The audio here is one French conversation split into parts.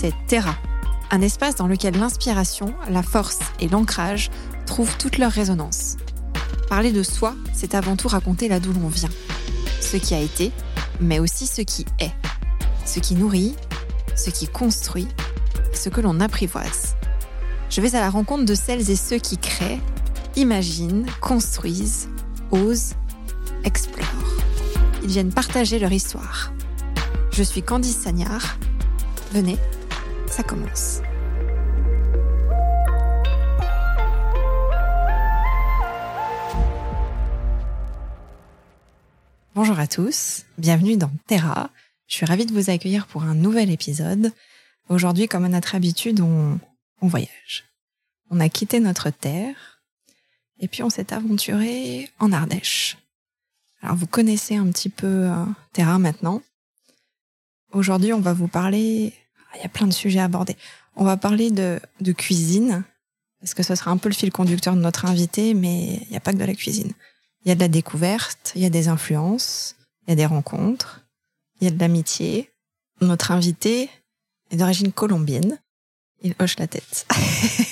c'est Terra, un espace dans lequel l'inspiration, la force et l'ancrage trouvent toute leur résonance. Parler de soi, c'est avant tout raconter là d'où l'on vient, ce qui a été, mais aussi ce qui est, ce qui nourrit, ce qui construit, ce que l'on apprivoise. Je vais à la rencontre de celles et ceux qui créent, imaginent, construisent, osent, explorent. Ils viennent partager leur histoire. Je suis Candice Sagnard. Venez, commence. Bonjour à tous, bienvenue dans Terra. Je suis ravie de vous accueillir pour un nouvel épisode. Aujourd'hui, comme à notre habitude, on, on voyage. On a quitté notre terre et puis on s'est aventuré en Ardèche. Alors vous connaissez un petit peu euh, Terra maintenant. Aujourd'hui, on va vous parler. Ah, il y a plein de sujets à aborder. On va parler de, de cuisine parce que ce sera un peu le fil conducteur de notre invité, mais il n'y a pas que de la cuisine. Il y a de la découverte, il y a des influences, il y a des rencontres, il y a de l'amitié. Notre invité est d'origine colombienne. Il hoche la tête.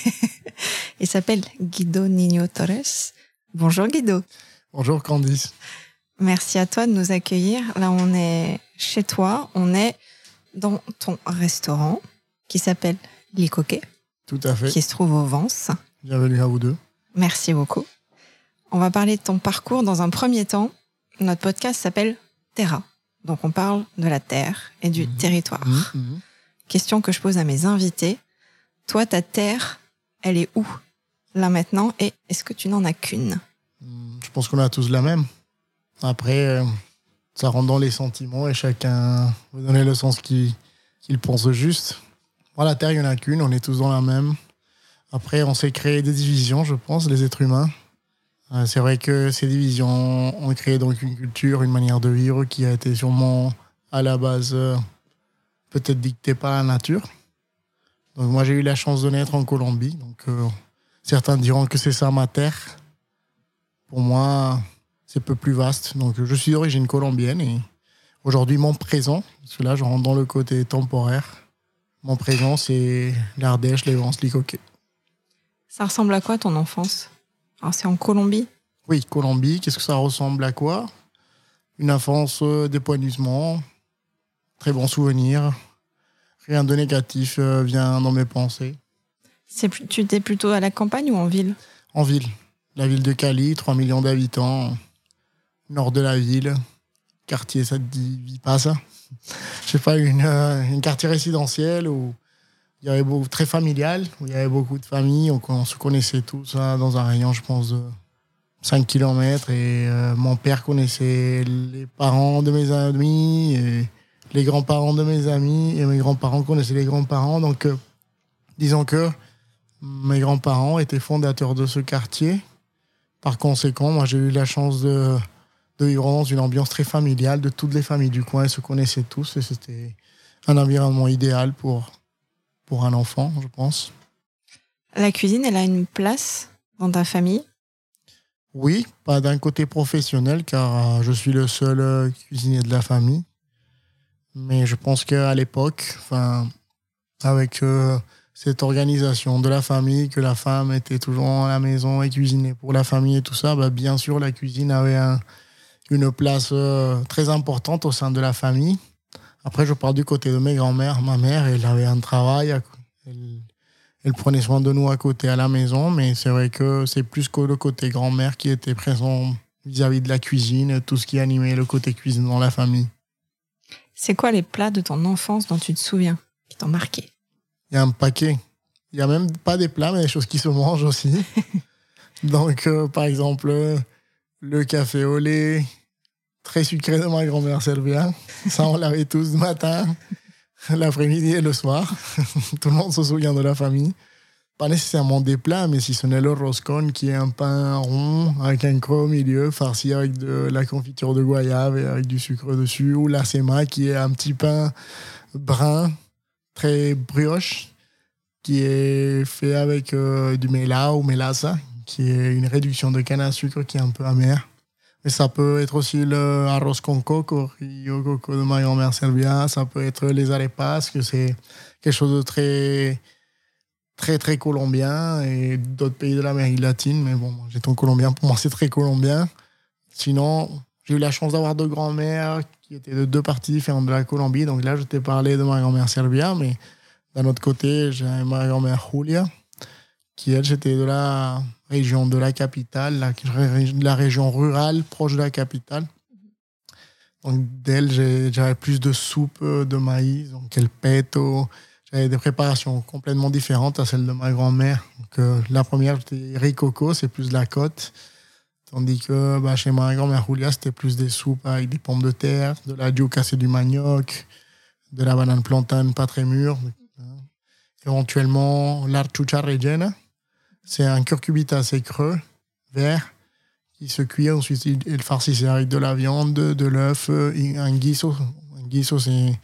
il s'appelle Guido Nino Torres. Bonjour Guido. Bonjour Candice. Merci à toi de nous accueillir. Là, on est chez toi. On est dans ton restaurant qui s'appelle Licoquet. Tout à fait. Qui se trouve au Vence. Bienvenue à vous deux. Merci beaucoup. On va parler de ton parcours dans un premier temps. Notre podcast s'appelle Terra. Donc on parle de la terre et du mmh. territoire. Mmh, Question que je pose à mes invités. Toi, ta terre, elle est où? Là maintenant et est-ce que tu n'en as qu'une? Je pense qu'on a tous la même. Après, euh, ça rentre dans les sentiments et chacun veut donner le sens qu'il pense juste. La terre, il n'y en a qu'une, on est tous dans la même. Après, on s'est créé des divisions, je pense, les êtres humains. Euh, c'est vrai que ces divisions ont créé donc une culture, une manière de vivre qui a été sûrement à la base euh, peut-être dictée par la nature. Donc moi j'ai eu la chance de naître en Colombie. Donc euh, certains diront que c'est ça ma terre. Pour moi c'est peu plus vaste. Donc je suis d'origine colombienne et aujourd'hui mon présent, parce que là je rentre dans le côté temporaire. Mon présent c'est l'Ardèche, les Vents, Licoquet. Ça ressemble à quoi ton enfance? Alors, c'est en Colombie? Oui, Colombie. Qu'est-ce que ça ressemble à quoi? Une enfance euh, d'épanouissement, très bons souvenirs. Rien de négatif euh, vient dans mes pensées. Tu étais plutôt à la campagne ou en ville? En ville. La ville de Cali, 3 millions d'habitants, nord de la ville. Quartier, ça te dit pas ça? Je sais pas, une, euh, quartier résidentiel où il y avait beaucoup, très familial, où il y avait beaucoup de familles, on, se connaissait tous hein, dans un rayon, je pense, de 5 km. Et euh, mon père connaissait les parents de mes amis, et les grands-parents de mes amis, et mes grands-parents connaissaient les grands-parents. Donc, euh, disons que mes grands-parents étaient fondateurs de ce quartier. Par conséquent, moi, j'ai eu la chance de, de vivre dans une ambiance très familiale, de toutes les familles du coin, elles se connaissaient tous, et c'était un environnement idéal pour pour un enfant, je pense. La cuisine, elle a une place dans ta famille? Oui, pas d'un côté professionnel, car euh, je suis le seul euh, cuisinier de la famille. Mais je pense qu'à l'époque, enfin, avec euh, cette organisation de la famille, que la femme était toujours à la maison et cuisinait pour la famille et tout ça, bah, bien sûr, la cuisine avait une place très importante au sein de la famille. Après, je parle du côté de mes grands-mères. Ma mère, elle avait un travail. Elle, prenait soin de nous à côté à la maison. Mais c'est vrai que c'est plus que le côté grand-mère qui était présent vis-à-vis de la cuisine, tout ce qui animait le côté cuisine dans la famille. C'est quoi les plats de ton enfance dont tu te souviens, qui t'ont marqué? Il y a un paquet. Il n'y a même pas des plats, mais des choses qui se mangent aussi. Donc, euh, par exemple, le café au lait, très sucré de ma grand-mère servait. Ça, on l'avait tous le matin, l'après-midi et le soir. Tout le monde se souvient de la famille. Pas nécessairement des plats, mais si ce n'est le roscon, qui est un pain rond avec un creux au milieu, farci avec de la confiture de goyave et avec du sucre dessus, ou la sema, qui est un petit pain brun, très brioche, qui est fait avec euh, du mela ou melassa, qui est une réduction de canne à sucre qui est un peu amère Mais ça peut être aussi le arroz con coco, rio coco de ma grand-mère Selvia. Ça peut être les arepas, que c'est quelque chose de très, très, très colombien et d'autres pays de l'Amérique latine. Mais bon, j'étais en colombien, pour moi, c'est très colombien. Sinon, j'ai eu la chance d'avoir deux grands-mères qui étaient de deux parties différentes de la Colombie. Donc là, je t'ai parlé de ma grand-mère Selvia, mais d'un autre côté, j'ai ma grand-mère Julia, qui elle, j'étais de la région de la capitale, la, la région rurale proche de la capitale. Donc d'elle, j'avais plus de soupe de maïs, donc el peto. J'avais des préparations complètement différentes à celles de ma grand-mère. Euh, la première, c'était riz coco, c'est plus de la côte. Tandis que bah, chez ma grand-mère Julia, c'était plus des soupes avec des pommes de terre, de la yuca, c'est du manioc, de la banane plantain pas très mûre. Éventuellement, l'archucha rellena, c'est un curcubita assez creux, vert, qui se cuit. Ensuite, il farcissait avec de la viande, de l'œuf, un guiso. Un guiso, c'est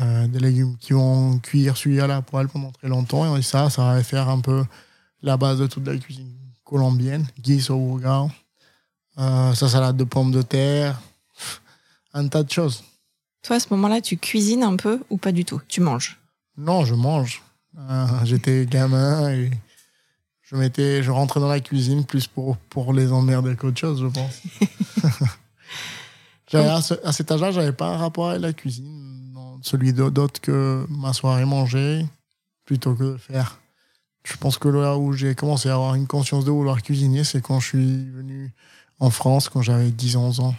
euh, des légumes qui vont cuire cuire à la poêle pendant très longtemps. Et ça, ça va faire un peu la base de toute la cuisine colombienne. Guiso burgao. Euh, sa salade de pommes de terre. Un tas de choses. Toi, à ce moment-là, tu cuisines un peu ou pas du tout? Tu manges? Non, je mange. Euh, j'étais gamin et je m'étais, je rentrais dans la cuisine plus pour, pour les emmerder qu'autre chose, je pense. à, à, cet âge-là, j'avais pas un rapport avec la cuisine, celui d'autre que m'asseoir et manger, plutôt que de faire. Je pense que là où j'ai commencé à avoir une conscience de vouloir cuisiner, c'est quand je suis venu en France, quand j'avais 10-11 ans.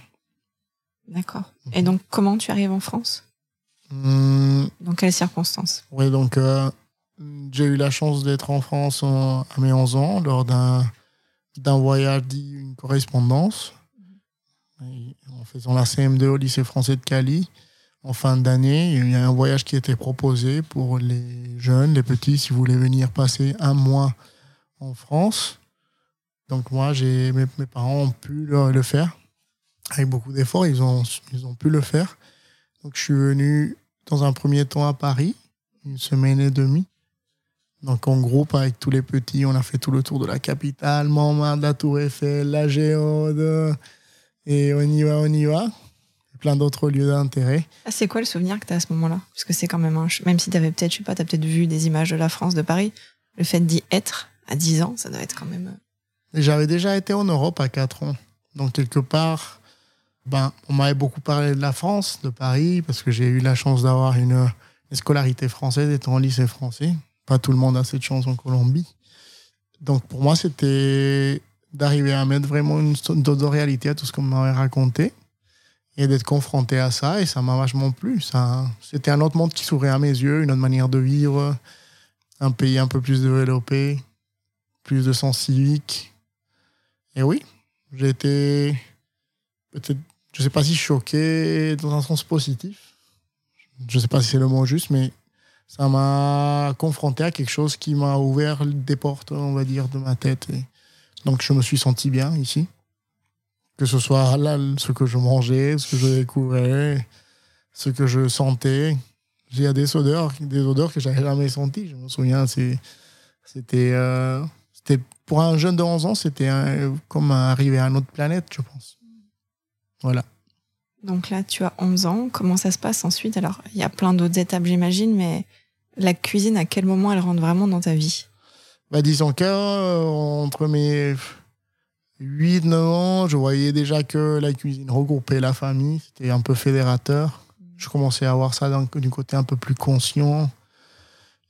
D'accord. Et donc, comment tu arrives en France? Mmh. Dans quelles circonstances? Oui, donc, euh, j'ai eu la chance d'être en France à mes 11 ans lors d'un d'un voyage dit une correspondance. En faisant la CM2 au lycée français de Cali en fin d'année il y a un voyage qui était proposé pour les jeunes les petits si vous voulez venir passer un mois en France. Donc moi j'ai mes, mes, parents ont pu le, le faire avec beaucoup d'efforts. Ils ont ils ont pu le faire. Donc je suis venu dans un premier temps à Paris une semaine et demie donc en groupe avec tous les petits, on a fait tout le tour de la capitale, Montmartre, la Tour Eiffel, la Géode, et on y va, on y va. Plein d'autres lieux d'intérêt. Ah, c'est quoi le souvenir que tu as à ce moment-là? Parce que c'est quand même un... Même si tu avais peut-être, je sais pas, tu as peut-être vu des images de la France, de Paris, le fait d'y être à 10 ans, ça doit être quand même... Euh, j'avais déjà été en Europe à 4 ans. Donc quelque part, ben, on m'avait beaucoup parlé de la France, de Paris, parce que j'ai eu la chance d'avoir une, une scolarité française, étant au lycée français. Pas tout le monde a cette chance en Colombie. Donc pour moi, c'était d'arriver à mettre vraiment une dose de réalité à tout ce qu'on m'avait raconté et d'être confronté à ça. Et ça m'a vachement plu. C'était un autre monde qui s'ouvrait à mes yeux, une autre manière de vivre, un pays un peu plus développé, plus de sens civique. Et oui, j'ai été peut-être, je sais pas si choqué dans un sens positif. Je sais pas si c'est le mot juste, mais ça m'a confronté à quelque chose qui m'a ouvert des portes, on va dire, de ma tête. Donc, je me suis senti bien ici. Que ce soit là, ce que je mangeais, ce que je découvrais, ce que je sentais. Il y a des odeurs, des odeurs que j'avais jamais senties. Je me souviens, euh, c'était pour un jeune de 11 ans, c'était comme arriver à une autre planète, je pense. Voilà. Donc là, tu as 11 ans. Comment ça se passe ensuite? Alors, il y a plein d'autres étapes, j'imagine, mais la cuisine, à quel moment elle rentre vraiment dans ta vie? Bah, Disons qu'entre mes 8-9 ans, je voyais déjà que la cuisine regroupait la famille. C'était un peu fédérateur. Je commençais à voir ça du côté un peu plus conscient.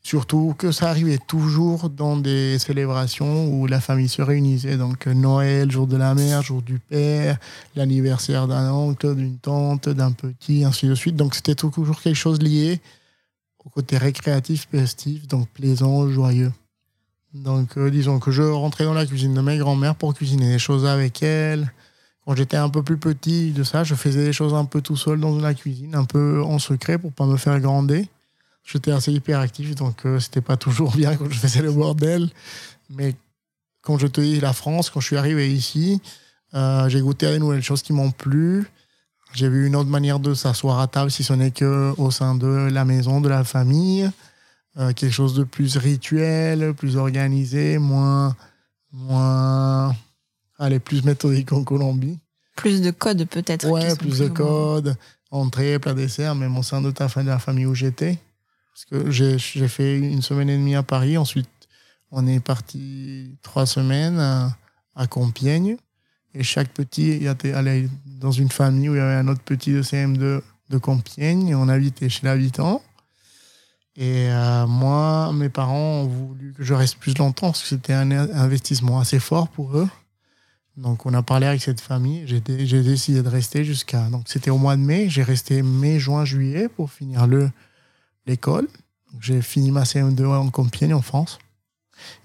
Surtout que ça arrivait toujours dans des célébrations où la famille se réunissait. Donc Noël, jour de la mère, jour du père, l'anniversaire d'un oncle, d'une tante, d'un petit, ainsi de suite. Donc c'était toujours quelque chose lié au côté récréatif, festif, donc plaisant, joyeux. Donc euh, disons que je rentrais dans la cuisine de mes grand-mères pour cuisiner des choses avec elle. Quand j'étais un peu plus petit de ça, je faisais des choses un peu tout seul dans la cuisine, un peu en secret pour pas me faire grandir j'étais assez hyperactif, donc euh, c'était pas toujours bien quand je faisais le bordel. Mais quand je te dis la France, quand je suis arrivé ici, euh, j'ai goûté à des nouvelles choses qui m'ont plu. J'ai vu une autre manière de s'asseoir à table, si ce n'est qu'au sein de la maison, de la famille. Euh, quelque chose de plus rituel, plus organisé, moins, moins, allez, plus méthodique en Colombie. plus de codes peut-être. Ouais, plus de codes, entrée, plat, dessert, même au sein de, ta, de la famille où j'étais. Parce que j'ai fait une semaine et demie à Paris. Ensuite, on est parti trois semaines à, à Compiègne. Et chaque petit était allé dans une famille où il y avait un autre petit de CM2 de Compiègne. Et on habitait chez l'habitant. Et euh, moi, mes parents ont voulu que je reste plus longtemps parce que c'était un investissement assez fort pour eux. Donc, on a parlé avec cette famille. J'ai décidé de rester jusqu'à. Donc, c'était au mois de mai. J'ai resté mai, juin, juillet pour finir le l'école. J'ai fini ma CM2 en Compiègne, en France.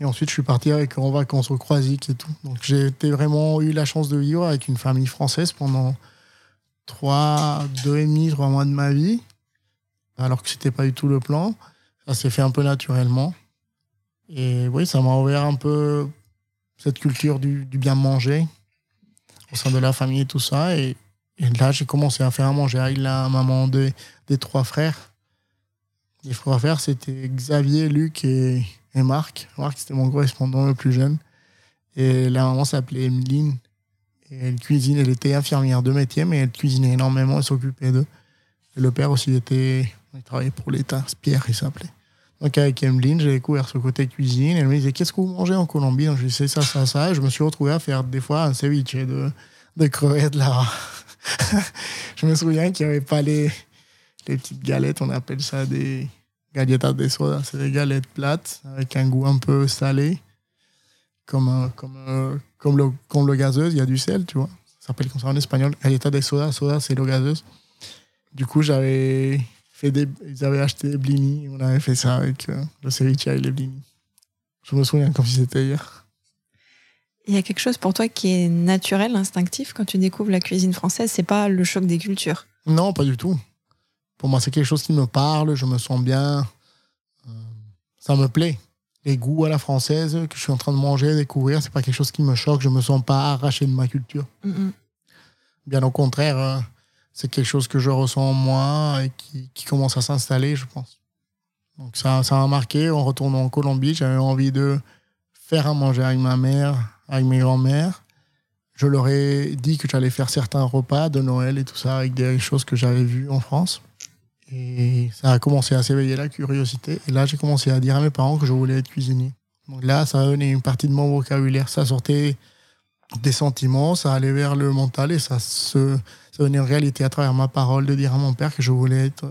Et ensuite, je suis parti avec, en vacances au Croisic et tout. Donc, j'ai vraiment eu la chance de vivre avec une famille française pendant trois, deux et demi, trois mois de ma vie alors que c'était pas du tout le plan. Ça s'est fait un peu naturellement. Et oui, ça m'a ouvert un peu cette culture du, bien manger au sein de la famille et tout ça. Et, là, j'ai commencé à faire à manger avec la maman des trois frères. Les frères, c'était Xavier, Luc et, et Marc. Marc, c'était mon correspondant le plus jeune. Et la maman s'appelait Emeline. Et elle cuisine, elle était infirmière de métier, mais elle cuisinait énormément, elle s'occupait d'eux. Et le père aussi était il travaillait pour l'État, Pierre, il s'appelait. Donc avec Emeline, j'ai découvert ce côté cuisine. Elle me disait Qu'est-ce que vous mangez en Colombie? Donc je disais ça, ça, ça. Et je me suis retrouvé à faire des fois un ceviche de, de crevettes là. je me souviens qu'il n'y avait pas les, les petites galettes, on appelle ça des galletas de soda. C'est des galettes plates avec un goût un peu salé, comme, comme, comme, le, comme le gazeuse, il y a du sel, tu vois. Ça s'appelle comme ça en espagnol. Galletas de soda, soda c'est le gazeuse. Du coup, j'avais ils avaient acheté des blinis. On avait fait ça avec euh, le ceviche et les blinis. Je me souviens comme si c'était hier. Il y a quelque chose pour toi qui est naturel, instinctif quand tu découvres la cuisine française. C'est pas le choc des cultures. Non, pas du tout. Pour moi, c'est quelque chose qui me parle. Je me sens bien. Euh, ça me plaît. Les goûts à la française que je suis en train de manger, découvrir, c'est pas quelque chose qui me choque. Je me sens pas arraché de ma culture. Bien au contraire. Euh, c'est quelque chose que je ressens en moi et qui, commence à s'installer, je pense. Donc ça, ça m'a marqué. En retournant en Colombie, j'avais envie de faire à manger avec ma mère, avec mes grands-mères. Je leur ai dit que j'allais faire certains repas de Noël et tout ça avec des choses que j'avais vues en France. Et ça a commencé à s'éveiller la curiosité. Et là, j'ai commencé à dire à mes parents que je voulais être cuisinier. Donc là, ça a une partie de mon vocabulaire. Ça sortait des sentiments, ça allait vers le mental et ça se ça venait en réalité à travers ma parole de dire à mon père que je voulais être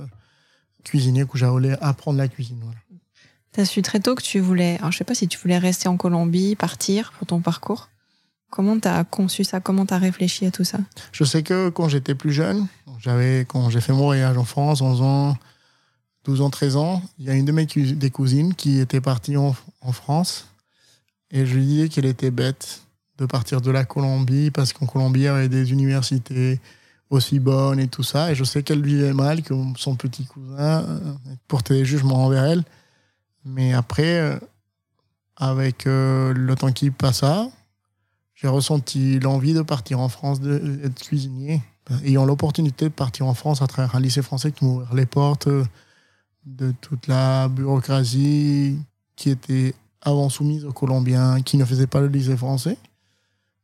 cuisinier, que j'allais apprendre la cuisine. Voilà. Tu as su très tôt que tu voulais, alors je sais pas si tu voulais rester en Colombie, partir pour ton parcours. Comment tu as conçu ça? Comment tu as réfléchi à tout ça? Je sais que quand j'étais plus jeune, j'avais quand j'ai fait mon voyage en France, 11 ans, 12 ans, 13 ans, il y a une de mes des cousines qui était partie en, France et je lui disais qu'elle était bête de partir de la Colombie parce qu'en Colombie, il y avait des universités aussi bonnes et tout ça. Et je sais qu'elle vivait mal, que son petit cousin euh, portait des jugements envers elle. Mais après, euh, avec euh, le temps qui passa, j'ai ressenti l'envie de partir en France, d'être cuisinier. Ayant l'opportunité de partir en France à travers un lycée français qui m'ouvre les portes de toute la bureaucratie qui était avant soumise aux Colombiens, qui ne faisait pas le lycée français.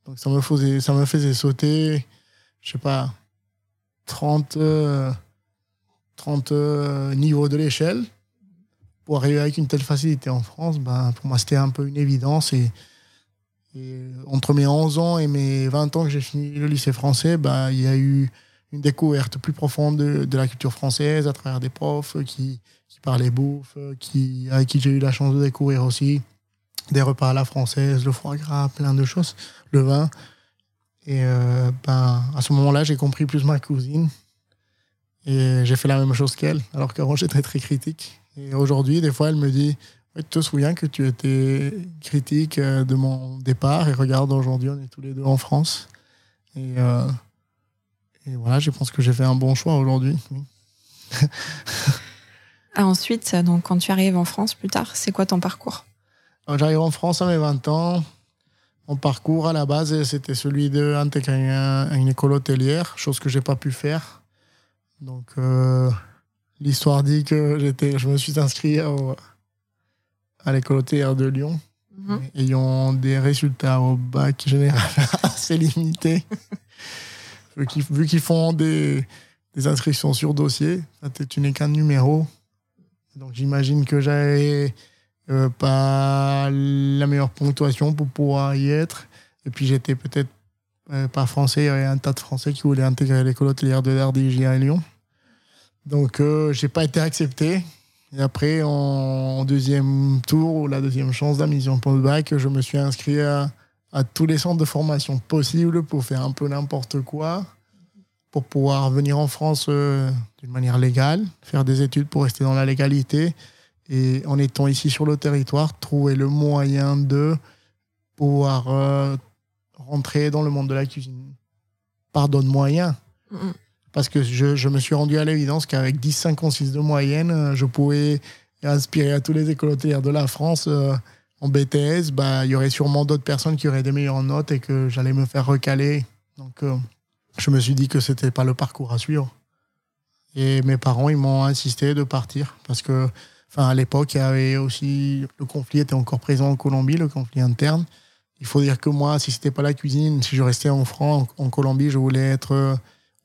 Donc ça me faisait, ça me faisait sauter, je sais pas, 30, 30 euh, euh, niveaux de l'échelle. Pour arriver avec une telle facilité en France, ben, pour moi, c'était un peu une évidence. Et, entre mes 11 ans et mes 20 ans que j'ai fini le lycée français, ben, il y a eu une découverte plus profonde de, la culture française à travers des profs qui, qui parlaient bouffe, qui, avec qui j'ai eu la chance de découvrir aussi des repas à la française, le foie gras, plein de choses, le vin. Et euh, ben, à ce moment-là, j'ai compris plus ma cousine. Et j'ai fait la même chose qu'elle, alors qu'avant, j'étais très critique. Et aujourd'hui, des fois, elle me dit Tu te souviens que tu étais critique euh, de mon départ Et regarde, aujourd'hui, on est tous les deux en France. Et, euh, et voilà, je pense que j'ai fait un bon choix aujourd'hui. Ah, ensuite, donc, quand tu arrives en France plus tard, c'est quoi ton parcours? J'arrive en France à mes 20 ans. Mon parcours à la base, c'était celui d'intégrer une école hôtelière, chose que j'ai pas pu faire. Donc, euh, l'histoire dit que je me suis inscrit à l'école hôtelière de Lyon, mm-hmm. ayant des résultats au bac général assez limités. Vu qu'ils font des, des, inscriptions sur dossier, tu n'es qu'un numéro. Donc j'imagine que j'avais euh, pas la meilleure ponctuation pour pouvoir y être. Et puis j'étais peut-être euh, pas français, il y avait un tas de Français qui voulaient intégrer l'école hôtelière de l'RDJ à Lyon. Donc euh, j'ai pas été accepté. Et après, en, deuxième tour, la deuxième chance d'admission pour le bac, je me suis inscrit à, tous les centres de formation possibles pour faire un peu n'importe quoi, pour pouvoir venir en France euh, d'une manière légale, faire des études pour rester dans la légalité, et en étant ici sur le territoire, trouver le moyen de pouvoir euh, rentrer dans le monde de la cuisine par d'autres moyens. Parce que je, je, me suis rendu à l'évidence qu'avec 10, 6 de moyenne, euh, je pouvais inspirer à tous les écoles hôtelières de la France. Euh, en BTS, bah, il y aurait sûrement d'autres personnes qui auraient des meilleures notes et que j'allais me faire recaler. Donc, euh, je me suis dit que c'était pas le parcours à suivre. Et mes parents, ils m'ont insisté de partir parce que, enfin, à l'époque, il y avait aussi le conflit était encore présent en Colombie, le conflit interne. Il faut dire que moi, si c'était pas la cuisine, si je restais en France, en Colombie, je voulais être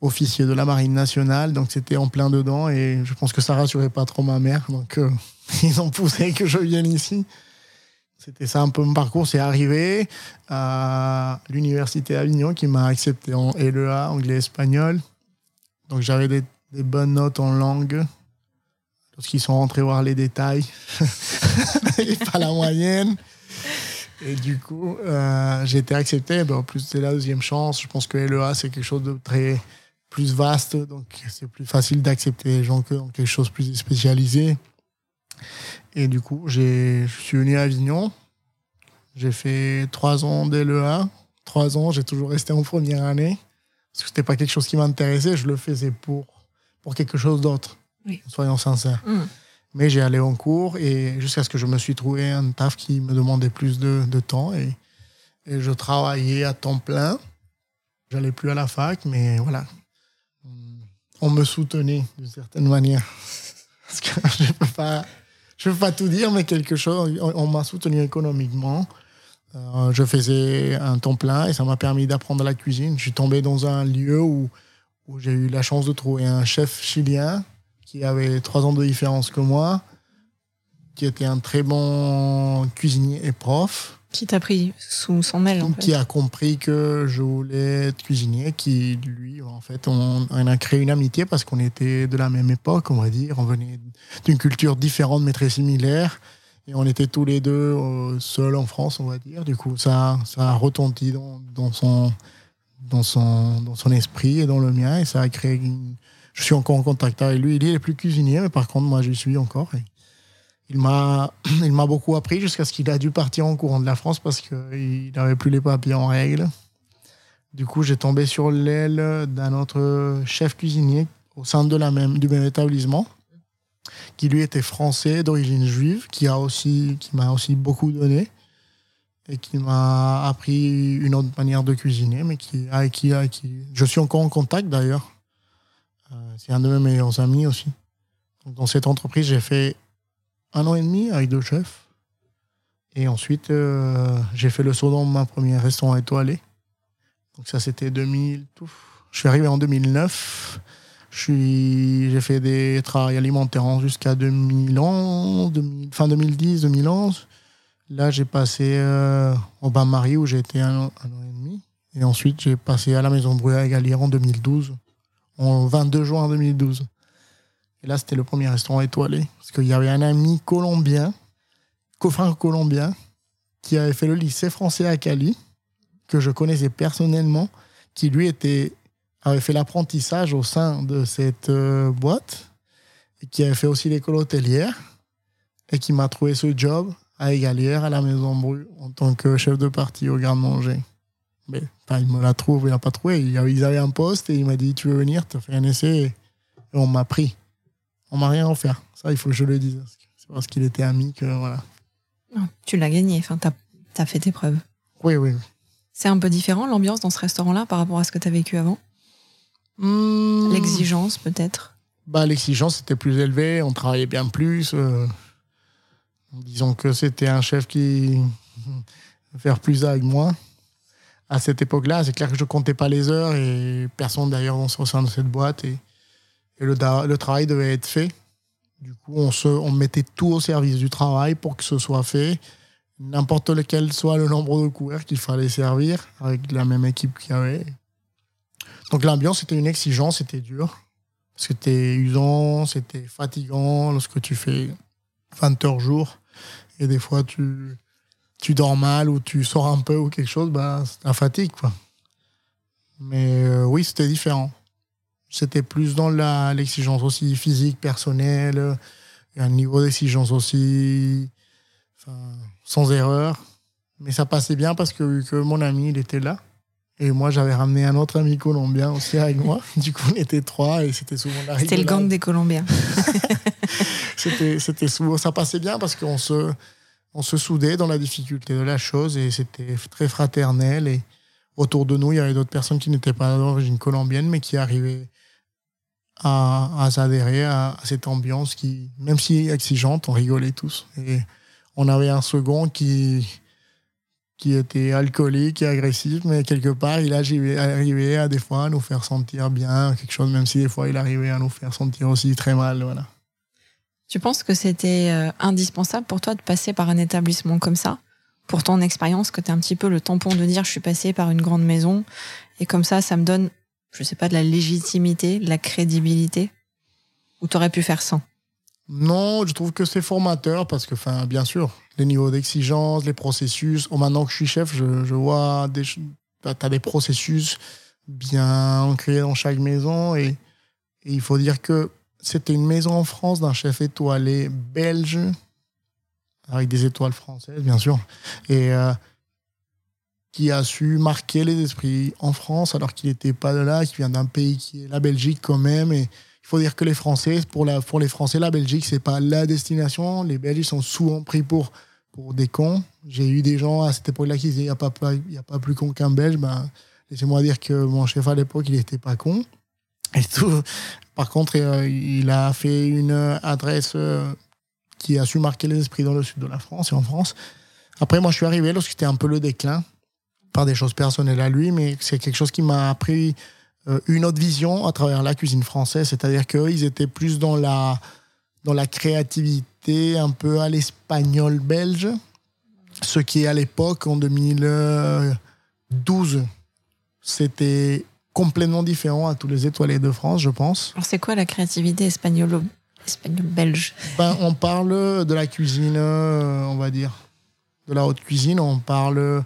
officier de la marine nationale, donc c'était en plein dedans et je pense que ça rassurait pas trop ma mère, donc euh, ils ont poussé que je vienne ici. C'était ça un peu mon parcours. C'est arrivé à l'université Avignon qui m'a accepté en LEA, anglais-espagnol. Donc j'avais des, bonnes notes en langue. Lorsqu'ils sont rentrés voir les détails, et pas la moyenne. Et du coup, euh, j'ai été accepté. Ben, en plus, c'est la deuxième chance. Je pense que LEA, c'est quelque chose de très plus vaste, donc c'est plus facile d'accepter les gens que dans quelque chose de plus spécialisé. Et du coup, je suis venu à Avignon. J'ai fait trois ans dès le 1. Trois ans, j'ai toujours resté en première année. Parce que c'était pas quelque chose qui m'intéressait, je le faisais pour, pour quelque chose d'autre. Soyons sincères. Mm. Mais j'ai allé en cours et jusqu'à ce que je me suis trouvé un taf qui me demandait plus de, de temps. Et, et je travaillais à temps plein. J'allais plus à la fac, mais voilà, on me soutenait d'une certaine manière. Je ne peux, pas, peux pas tout dire, mais quelque chose, on, m'a soutenu économiquement. Euh, je faisais un temps plein et ça m'a permis d'apprendre la cuisine. Je suis tombé dans un lieu où, où j'ai eu la chance de trouver un chef chilien qui avait trois ans de différence que moi, qui était un très bon cuisinier et prof. Qui t'a pris sous son aile, en Qui a compris que je voulais être cuisinier, qui, lui, en fait, on, a créé une amitié parce qu'on était de la même époque, on va dire. On venait d'une culture différente, mais très similaire. Et on était tous les deux euh, seuls en France, on va dire. Du coup, ça, ça a retenti dans, dans, son, dans, son, dans son esprit et dans le mien. Et ça a créé une... Je suis encore en contact avec lui. Il est plus cuisinier, mais par contre, moi, je suis encore. Il m'a, il m'a beaucoup appris jusqu'à ce qu'il a dû partir en courant de la France parce qu'il n'avait plus les papiers en règle. Du coup, j'ai tombé sur l'aile d'un autre chef cuisinier au sein de la même, du même établissement, qui lui était français d'origine juive, qui a aussi, qui m'a aussi beaucoup donné et qui m'a appris une autre manière de cuisiner, mais qui, avec qui, qui je suis encore en contact d'ailleurs. Euh, c'est un de mes meilleurs amis aussi. dans cette entreprise, j'ai fait un an et demi avec deux chefs. Et ensuite, euh, j'ai fait le saut dans ma première restaurant étoilé. Donc ça, c'était 2000. Je suis arrivé en 2009. J'ai fait des travaux alimentaires jusqu'à 2011, fin 2010, 2011. Là, j'ai passé euh, au bain-marie où j'ai été un, an et demi. Et ensuite, j'ai passé à la Maison Brûlée à Galière en 2012, en 22 juin 2012. Et là, c'était le premier restaurant étoilé. Parce qu'il y avait un ami colombien, coffin colombien, qui avait fait le lycée français à Cali, que je connaissais personnellement, qui lui était, avait fait l'apprentissage au sein de cette euh, boîte, et qui avait fait aussi l'école hôtelière, et qui m'a trouvé ce job à Égalière, à la Maison Bru, en tant que chef de partie au garde-manger. Mais il me l'a trouvé, il l'a pas trouvé. Ils avaient un poste et il m'a dit Tu veux venir Tu as fait un essai et on m'a pris on m'a rien offert. Ça, il faut que je le dise. C'est parce qu'il était ami que voilà. tu l'as gagné. Enfin, t'as as fait tes preuves. Oui, oui. C'est un peu différent l'ambiance dans ce restaurant-là par rapport à ce que tu as vécu avant? Hmm. L'exigence, peut-être? Bah, l'exigence était plus élevée. On travaillait bien plus. Euh, disons que c'était un chef qui faire plus avec moi. à cette époque-là, c'est clair que je comptais pas les heures et personne d'ailleurs on se sein de cette boîte et, et le, le, travail devait être fait. Du coup, on, se, on mettait tout au service du travail pour que ce soit fait. N'importe lequel soit le nombre de couverts qu'il fallait servir avec la même équipe qu'il y avait. Donc l'ambiance c'était une exigence, c'était dur. C'était usant, c'était fatigant lorsque tu fais 20 heures jour et des fois tu, tu dors mal ou tu sors un peu ou quelque chose, bah, c'est la fatigue. Quoi. Mais euh, oui, c'était différent. C'était plus dans l'exigence aussi physique, personnelle, et un niveau d'exigence aussi sans erreur. Mais ça passait bien parce que, que mon ami, il était là. Et moi, j'avais ramené un autre ami colombien aussi avec moi. Du coup, on était trois et c'était souvent la C'était le gang des Colombiens. c'était souvent, ça passait bien parce qu'on se, on se soudait dans la difficulté de la chose et c'était très fraternel. Et autour de nous, il y avait d'autres personnes qui n'étaient pas d'origine colombienne, mais qui arrivaient à, s'adhérer à, cette ambiance qui, même si exigeante, on rigolait tous. Et on avait un second qui, qui était alcoolique et agressif, mais quelque part, il arrivait à des fois à nous faire sentir bien, quelque chose, même si des fois, il arrivait à nous faire sentir aussi très mal. Voilà. Tu penses que c'était euh, indispensable pour toi de passer par un établissement comme ça? Pour ton expérience, que tu es un petit peu le tampon de dire je suis passé par une grande maison et comme ça, ça me donne, je sais pas, de la légitimité, de la crédibilité Ou tu aurais pu faire sans? Non, je trouve que c'est formateur parce que, bien sûr, les niveaux d'exigence, les processus. Oh, maintenant que je suis chef, je, vois des, tu as des processus bien ancrés dans chaque maison et il faut dire que c'était une maison en France d'un chef étoilé belge, avec des étoiles françaises, bien sûr, et euh, qui a su marquer les esprits en France alors qu'il n'était pas de là, qui vient d'un pays qui est la Belgique quand même. Et il faut dire que les Français, pour, les Français, la Belgique, c'est pas la destination. Les Belges sont souvent pris pour, pour des cons. J'ai eu des gens à cette époque-là qui disaient il n'y a, pas, a pas plus con qu'un Belge. Ben, Laissez-moi dire que mon chef à l'époque, il n'était pas con. Et tout, par contre, euh, il a fait une adresse euh, qui a su marquer les esprits dans le sud de la France et en France. Après, moi, je suis arrivé lorsque c'était un peu le déclin, par des choses personnelles à lui, mais c'est quelque chose qui m'a appris euh, une autre vision à travers la cuisine française, c'est-à-dire qu'ils étaient plus dans la, dans la créativité, un peu à l'espagnol belge, ce qui à l'époque, en 2012, c'était complètement différent à tous les étoilés de France, je pense. Alors c'est quoi la créativité espagnole belge? Ben, On parle de la cuisine, euh, on va dire, de la haute cuisine. On parle.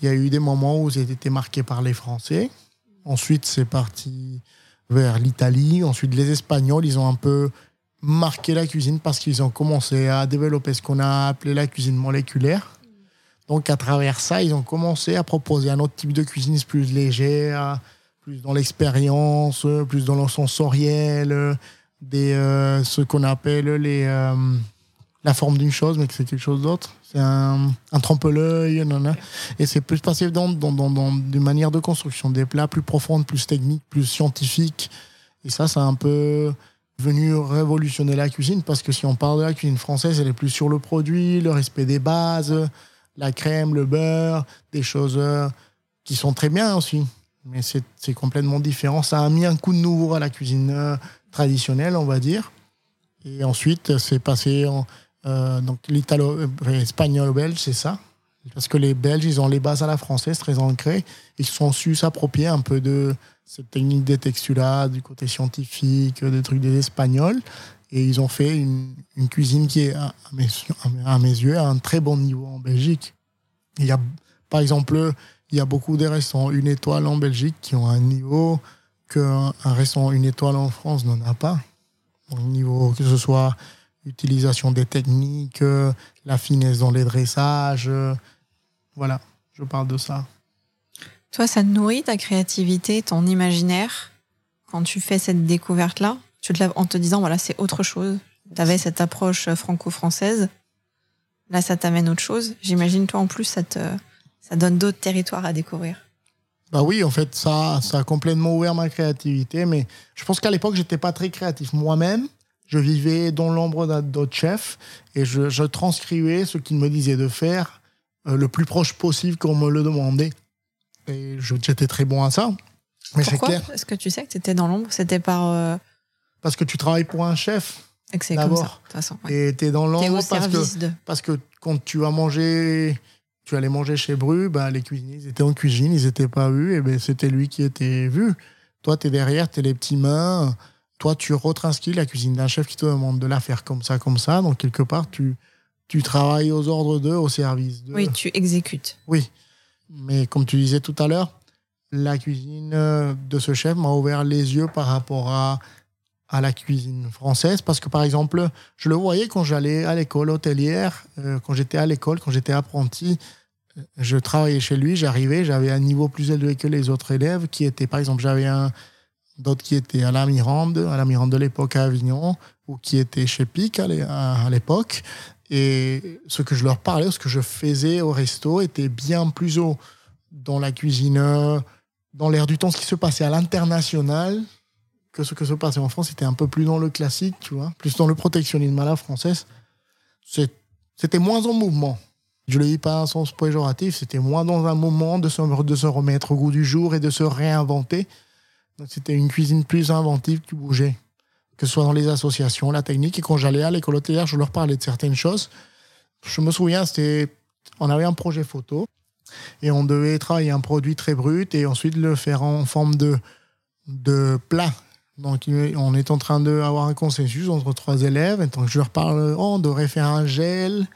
Il y a eu des moments où c'était marqué par les Français. Ensuite, c'est parti vers l'Italie. Ensuite, les Espagnols, ils ont un peu marqué la cuisine parce qu'ils ont commencé à développer ce qu'on a appelé la cuisine moléculaire. Donc, à travers ça, ils ont commencé à proposer un autre type de cuisine plus légère, plus dans l'expérience, plus dans le sensoriel, des, euh, ce qu'on appelle les, euh, la forme d'une chose, mais que c'est quelque chose d'autre. C'est un, un trompe-l'œil, et c'est plus passé dans, dans, dans, dans des manières de construction, des plats plus profondes, plus techniques, plus scientifiques. Et ça, c'est un peu venu révolutionner la cuisine, parce que si on parle de la cuisine française, elle est plus sur le produit, le respect des bases, la crème, le beurre, des choses euh, qui sont très bien aussi mais c'est complètement différent. Ça a mis un coup de nouveau à la cuisine euh, traditionnelle, on va dire. Et ensuite, c'est passé en, euh, donc l'italo, euh, c'est ça. Parce que les Belges, ils ont les bases à la française très ancrées. Ils sont su s'approprier un peu de cette technique des textulas, du côté scientifique, des trucs des Espagnols. Et ils ont fait une, cuisine qui est, à mes, yeux, à un très bon niveau en Belgique. Il y a, par exemple, il y a beaucoup de restaurants une étoile en Belgique qui ont un niveau qu'un un restaurant une étoile en France n'en a pas. Au niveau que ce soit l'utilisation des techniques, la finesse dans les dressages. Voilà, je parle de ça. Toi, ça te nourrit ta créativité, ton imaginaire quand tu fais cette découverte-là? Tu te En te disant, voilà, c'est autre chose. Tu avais cette approche franco-française. Là, ça t'amène autre chose. J'imagine, toi, en plus, ça te, ça donne d'autres territoires à découvrir. Bah oui, en fait, ça, ça a complètement ouvert ma créativité. Mais je pense qu'à l'époque, j'étais pas très créatif moi-même. Je vivais dans l'ombre d'autres chefs et je, transcrivais ce qu'ils me disaient de faire euh, le plus proche possible qu'on me le demandait. Et j'étais très bon à ça. Mais c'est Pourquoi Est-ce que tu sais que tu étais dans l'ombre? C'était par. euh, parce que tu travailles pour un chef et que c'est comme ça, de toute façon. ouais. et tu es dans T'es l'ombre parce que, service de. parce que quand tu as mangé, tu allais manger chez Bru, bah, les cuisiniers ils étaient en cuisine, ils n'étaient pas vus, et ben c'était lui qui était vu. Toi, tu es derrière, tu es les petites mains. Toi, tu retranscris la cuisine d'un chef qui te demande de la faire comme ça, comme ça. Donc, quelque part, tu, tu travailles aux ordres d'eux, au service d'eux. Oui, tu exécutes. Oui, mais comme tu disais tout à l'heure, la cuisine euh, de ce chef m'a ouvert les yeux par rapport à, à la cuisine française. Parce que, par exemple, je le voyais quand j'allais à l'école hôtelière, euh, quand j'étais à l'école, quand j'étais apprenti. euh, Je travaillais chez lui, j'arrivais, j'avais un niveau plus élevé que les autres élèves qui étaient, par exemple, j'avais un d'autres qui étaient à la Mirande, à la Mirande de l'époque à Avignon, ou qui étaient chez Pic à l'é- à à l'époque. Et ce que je leur parlais, ce que je faisais au resto était bien plus haut dans la cuisine, euh, dans l'air du temps, ce qui se passait à l'international que ce que se passait en France. C'était un peu plus dans le classique, tu vois, plus dans le protectionnisme à la française. C'était moins en mouvement. Je le dis pas en sens péjoratif, c'était moins dans un moment de se remettre au goût du jour et de se réinventer. C'était une cuisine plus inventive qui bougeait que ce soit dans les associations, la technique. Et quand j'allais à l'école hôtelière, je leur parlais de certaines choses. Je me souviens, c'était, on avait un projet photo et on devait travailler un produit très brut et ensuite le faire en forme de, plat. Donc, on est en train d'avoir un consensus entre trois élèves. Et donc, je leur parle, oh, on devrait faire un gel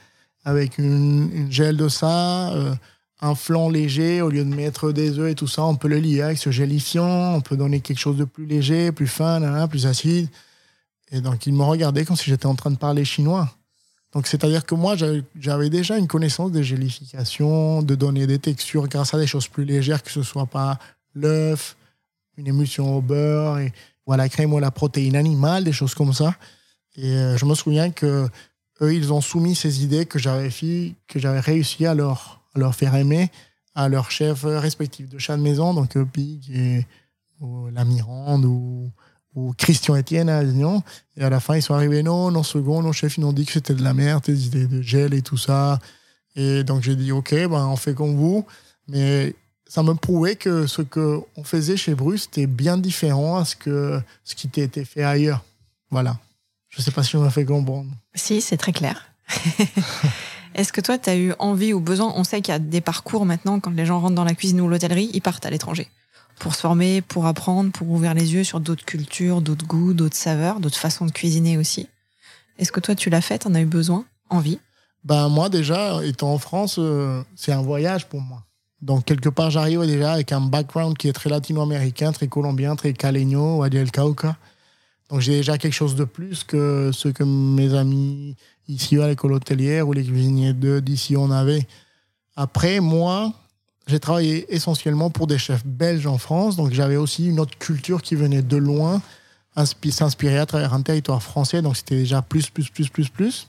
avec une, une gel de ça, euh, un flan léger, au lieu de mettre des œufs et tout ça, on peut le lier avec ce gélifiant, on peut donner quelque chose de plus léger, plus fin, plus acide. Et donc, ils me regardaient comme si j'étais en train de parler chinois. Donc, c'est-à-dire que moi, j'avais déjà une connaissance des gélifications, de donner des textures grâce à des choses plus légères, que ce soit pas l'œuf, une émulsion au beurre, et, ou à la crème ou à la protéine animale, des choses comme ça. Et euh, je me souviens que eux, ils ont soumis ces idées que j'avais que j'avais réussi à leur, à leur faire aimer à leurs chefs respectifs de chaque maison, donc euh, Pig et ou la Mirande ou, Christian Etienne à Avignon. Et à la fin, ils sont arrivés, non, non, second, nos chefs, ils nous ont dit que c'était de la merde, des idées de gel et tout ça. Et donc j'ai dit, ok, ben, on fait comme vous. Mais ça me prouvait que ce qu'on faisait chez Bruce était bien différent à ce, que, ce qui était fait ailleurs. Voilà. Je sais pas si on m'a fait comprendre. Si, c'est très clair. Est-ce que toi, tu as eu envie ou besoin On sait qu'il y a des parcours maintenant, quand les gens rentrent dans la cuisine ou l'hôtellerie, ils partent à l'étranger. Pour se former, pour apprendre, pour ouvrir les yeux sur d'autres cultures, d'autres goûts, d'autres saveurs, d'autres façons de cuisiner aussi. Est-ce que toi, tu l'as fait T'en as eu besoin Envie? Ben, moi, déjà, étant en France, euh, c'est un voyage pour moi. Donc, quelque part, j'arrive déjà avec un background qui est très latino-américain, très colombien, très caleño, ou del Cauca. Donc, j'ai déjà quelque chose de plus que ce que mes amis ici à l'école hôtelière ou les cuisiniers de- d'ici on avait. Après, moi, j'ai travaillé essentiellement pour des chefs belges en France. Donc, j'avais aussi une autre culture qui venait de loin, inspi- s'inspirer à travers un territoire français. Donc, c'était déjà plus, plus, plus, plus, plus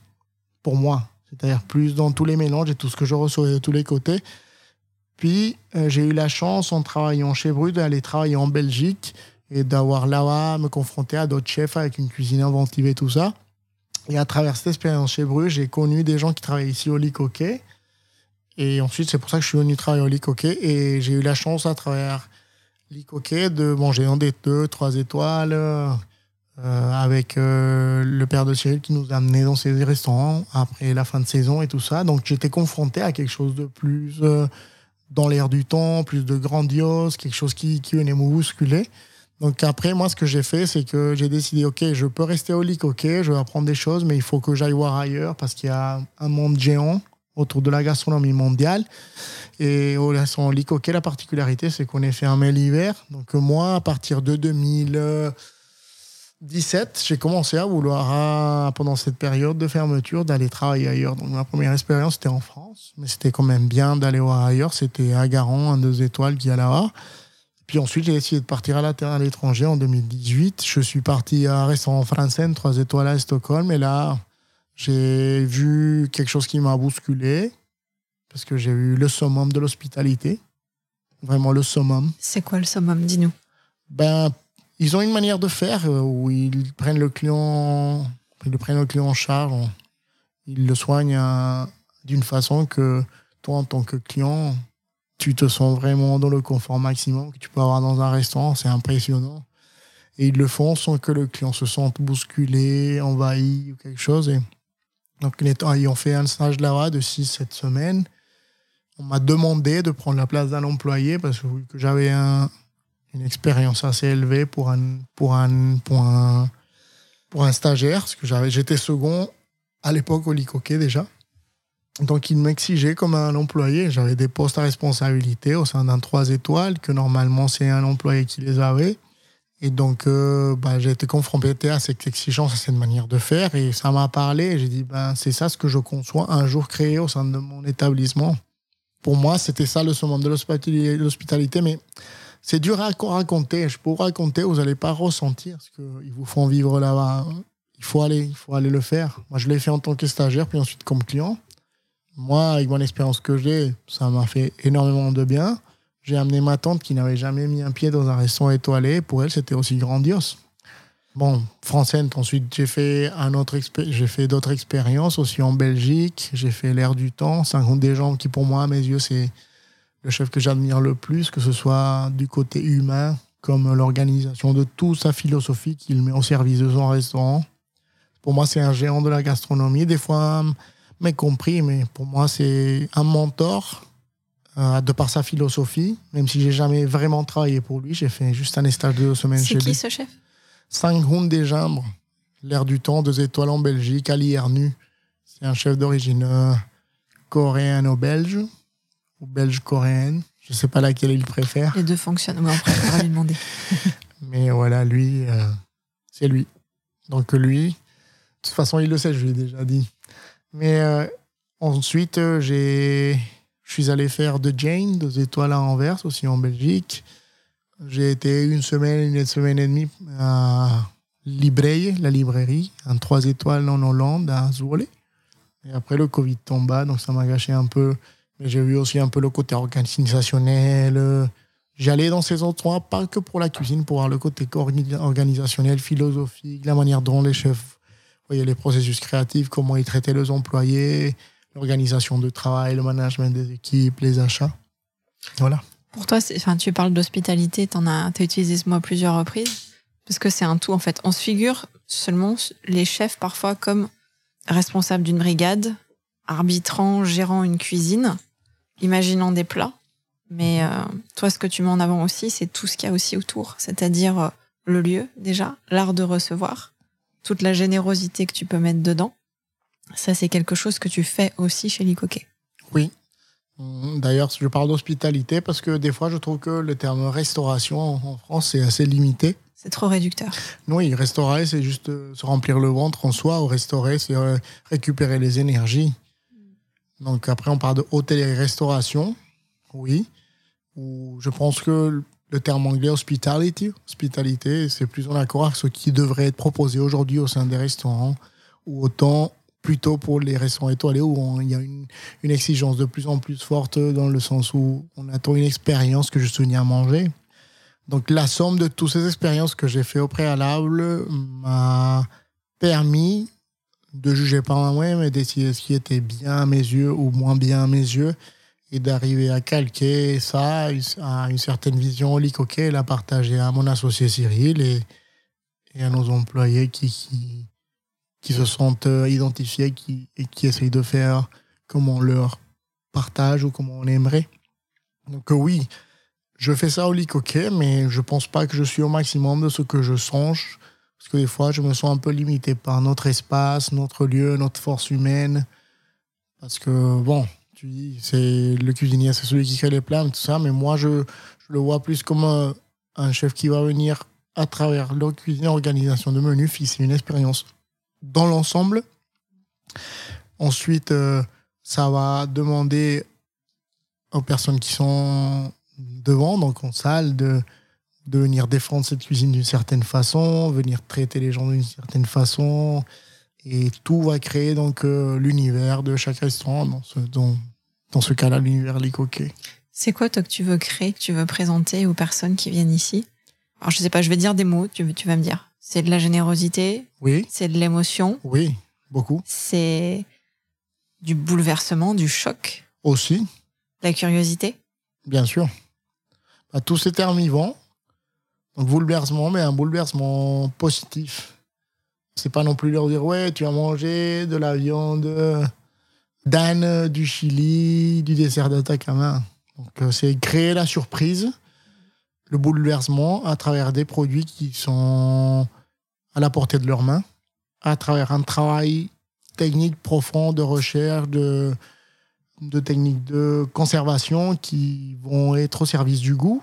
pour moi. C'est-à-dire plus dans tous les mélanges et tout ce que je recevais de tous les côtés. Puis, euh, j'ai eu la chance, en travaillant chez Brut, d'aller travailler en Belgique et d'avoir là-bas me confronter à d'autres chefs avec une cuisine inventive et tout ça. Et à travers cette expérience chez Brut, j'ai connu des gens qui travaillaient ici au Lit Coquet. Et ensuite, c'est pour ça que je suis venu travailler au Lit Coquet. Et j'ai eu la chance, à travers Lit Coquet, de manger dans des deux, trois étoiles, euh, avec euh, le père de Cyril qui nous a amenés dans ses restaurants après la fin de saison et tout ça. Donc, j'étais confronté à quelque chose de plus euh, dans l'air du temps, plus de grandiose, quelque chose qui, qui venait me bousculer. Donc après, moi, ce que j'ai fait, c'est que j'ai décidé, OK, je peux rester au LIC, OK, je vais apprendre des choses, mais il faut que j'aille voir ailleurs parce qu'il y a un monde géant autour de la gastronomie mondiale. Et au restaurant LIC, OK, la particularité, c'est qu'on est fermé l'hiver. Donc moi, à partir de 2017, j'ai commencé à vouloir, pendant cette période de fermeture, d'aller travailler ailleurs. Donc ma première expérience, c'était en France, mais c'était quand même bien d'aller voir ailleurs. C'était à Garon, un deux étoiles qui est là-bas. Puis ensuite, j'ai essayé de partir à l'étranger en 2018. Je suis parti à restaurant français, trois étoiles à Stockholm. Et là, j'ai vu quelque chose qui m'a bousculé. Parce que j'ai eu le summum de l'hospitalité. Vraiment le summum. C'est quoi le summum Dis-nous? Ben, ils ont une manière de faire euh, où ils prennent le client, ils prennent le client en charge, ils le soignent euh, d'une façon que toi, en tant que client, tu te sens vraiment dans le confort maximum que tu peux avoir dans un restaurant. C'est impressionnant. Et ils le font sans que le client se sente bousculé, envahi ou quelque chose. Et donc, ayant fait un stage là-bas de 6-7 semaines, on m'a demandé de prendre la place d'un employé parce que j'avais un, une expérience assez élevée pour un, pour un, pour un, pour un stagiaire, parce que j'étais second à l'époque au Licoquet déjà. Donc, il m'exigeait comme un employé. J'avais des postes à responsabilité au sein d'un 3 étoiles, que normalement, c'est un employé qui les avait. Et donc, euh, bah, j'ai été confronté à cette exigence, à cette manière de faire. Et ça m'a parlé. J'ai dit, ben, c'est ça ce que je conçois un jour créer au sein de mon établissement. Pour moi, c'était ça le summum de l'hospitalité. Mais c'est dur à raconter. Je peux vous raconter, vous n'allez pas ressentir ce qu'ils vous font vivre là-bas. Il faut aller, il faut aller le faire. Moi, je l'ai fait en tant que stagiaire, puis ensuite comme client. Moi, avec mon expérience que j'ai, ça m'a fait énormément de bien. J'ai amené ma tante qui n'avait jamais mis un pied dans un restaurant étoilé. Pour elle, c'était aussi grandiose. Bon, française, ensuite, j'ai fait, un fait d'autres expériences aussi en Belgique. J'ai fait l'air du temps. C'est un des gens qui, pour moi, à mes yeux, c'est le chef que j'admire le plus, que ce soit du côté humain, comme l'organisation de toute sa philosophie qu'il met au service de son restaurant. Pour moi, c'est un géant de la gastronomie, des fois mécompris, mais pour moi, c'est un mentor euh, de par sa philosophie, même si j'ai jamais vraiment travaillé pour lui. J'ai fait juste un stage de deux semaines chez lui. C'est qui ce chef Sanghun Desjambres, l'air du temps, deux étoiles en Belgique, Ali Ernu. C'est un chef d'origine euh, coréenne-belge belge-coréenne. Je ne sais pas laquelle il préfère. Les deux fonctionnent. on va lui demander. Mais voilà, lui, euh, c'est lui. Donc lui, de toute façon, il le sait, je lui ai déjà dit. Mais euh, ensuite, euh, je suis allé faire de Jane, deux étoiles à Anvers, aussi en Belgique. J'ai été une semaine, une semaine et demie à Libreye, la librairie, un trois étoiles en Hollande, à Zwolle. Et après, le Covid tomba, donc ça m'a gâché un peu j'ai vu aussi un peu le côté organisationnel. J'allais dans ces endroits, pas que pour la cuisine, pour voir le côté organisationnel, philosophique, la manière dont les chefs voyaient les processus créatifs, comment ils traitaient les employés, l'organisation de travail, le management des équipes, les achats. Voilà. Pour toi, enfin, tu parles d'hospitalité, tu as, as utilisé ce mot à plusieurs reprises, parce que c'est un tout en fait. On se figure seulement les chefs parfois comme responsables d'une brigade, arbitrant, gérant une cuisine, imaginant des plats. Mais euh, toi, ce que tu mets en avant aussi, c'est tout ce qu'il y a aussi autour, c'est-à-dire euh, le lieu déjà, l'art de recevoir, toute la générosité que tu peux mettre dedans. Ça, c'est quelque chose que tu fais aussi chez Licoquet. Oui. Mmh, d'ailleurs, je parle d'hospitalité parce que des fois, je trouve que le terme restauration en France, c'est assez limité. C'est trop réducteur. Oui, restaurer, c'est juste euh, se remplir le ventre en soi. Ou restaurer, c'est récupérer les énergies. Donc après, on parle de hôtellerie-restauration, oui. Ou je pense que le terme anglais hospitality, hospitalité, c'est plus en accord avec ce qui devrait être proposé aujourd'hui au sein des restaurants, ou autant plutôt pour les restaurants étoilés où il y a une, exigence de plus en plus forte dans le sens où on attend une expérience que je souviens à manger. Donc la somme de toutes ces expériences que j'ai fait au préalable m'a permis de juger par moi mais d'essayer ce qui était bien à mes yeux ou moins bien à mes yeux, et d'arriver à calquer ça à une certaine vision holique et la partager à mon associé Cyril et, et à nos employés qui, qui, se sentent euh, identifiés qui, et qui essayent de faire comme on leur partage ou comme on aimerait. Donc euh, oui, je fais ça au Licoquet, mais je pense pas que je suis au maximum de ce que je songe parce que des fois, je me sens un peu limité par notre espace, notre lieu, notre force humaine. Parce que, bon, c'est le cuisinier, c'est celui qui crée les plats, tout ça, mais moi, je, le vois plus comme un, chef qui va venir à travers leur cuisine, organisation de menus, c'est une expérience dans l'ensemble. Ensuite, euh, ça va demander aux personnes qui sont devant, donc en salle, de, de venir défendre cette cuisine d'une certaine façon, venir traiter les gens d'une certaine façon. Et tout va créer donc euh, l'univers de chaque restaurant, dans, ce cas-là, l'univers Licoquet. C'est quoi, toi, que tu veux créer, que tu veux présenter aux personnes qui viennent ici? Alors, je sais pas, je vais dire des mots, tu, tu vas me dire. C'est de la générosité. Oui. C'est de l'émotion. Oui, beaucoup. C'est du bouleversement, du choc. Aussi. La curiosité. Bien sûr. Bah, tous ces termes y vont. Donc, bouleversement, mais un bouleversement positif. C'est pas non plus leur dire, ouais, tu as mangé de la viande d'âne du Chili, du dessert d'Atacama. Donc, euh, c'est créer la surprise, le bouleversement à travers des produits qui sont à la portée de leurs mains, à travers un travail technique profond de recherche, de, de techniques de conservation qui vont être au service du goût,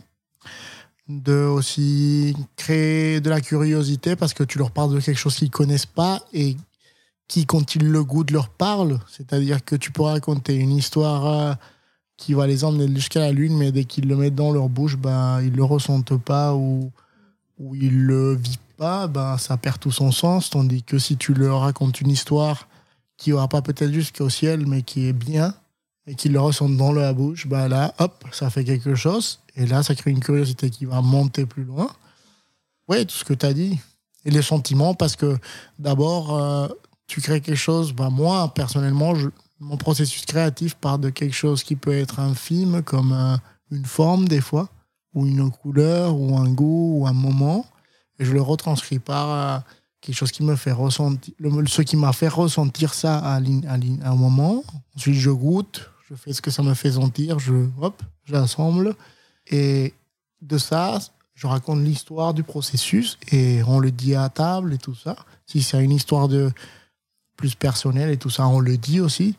de aussi créer de la curiosité parce que tu leur parles de quelque chose qu'ils connaissent pas et qui, quand ils le goûtent, leur parle. C'est-à-dire que tu peux raconter une histoire euh, qui va les emmener jusqu'à la lune, mais dès qu'ils le mettent dans leur bouche, ben, ils le ressentent pas ou, ou ils le vivent pas, ben, ça perd tout son sens. Tandis que si tu leur racontes une histoire qui aura pas peut-être jusqu'au ciel, mais qui est bien, et qu'ils le ressentent dans la bouche, ben là, hop, ça fait quelque chose. Et là, ça crée une curiosité qui va monter plus loin. Oui, tout ce que tu as dit. Et les sentiments, parce que d'abord, euh, tu crées quelque chose. Ben moi, personnellement, mon processus créatif part de quelque chose qui peut être infime, comme euh, une forme des fois, ou une couleur, ou un goût, ou un moment. Je le retranscris par euh, quelque chose qui me fait ressentir, ce qui m'a fait ressentir ça à, un moment. Ensuite, je goûte, je fais ce que ça me fait sentir, je, hop, j'assemble. Et de ça, je raconte l'histoire du processus et on le dit à table et tout ça. Si c'est une histoire de plus personnelle et tout ça, on le dit aussi.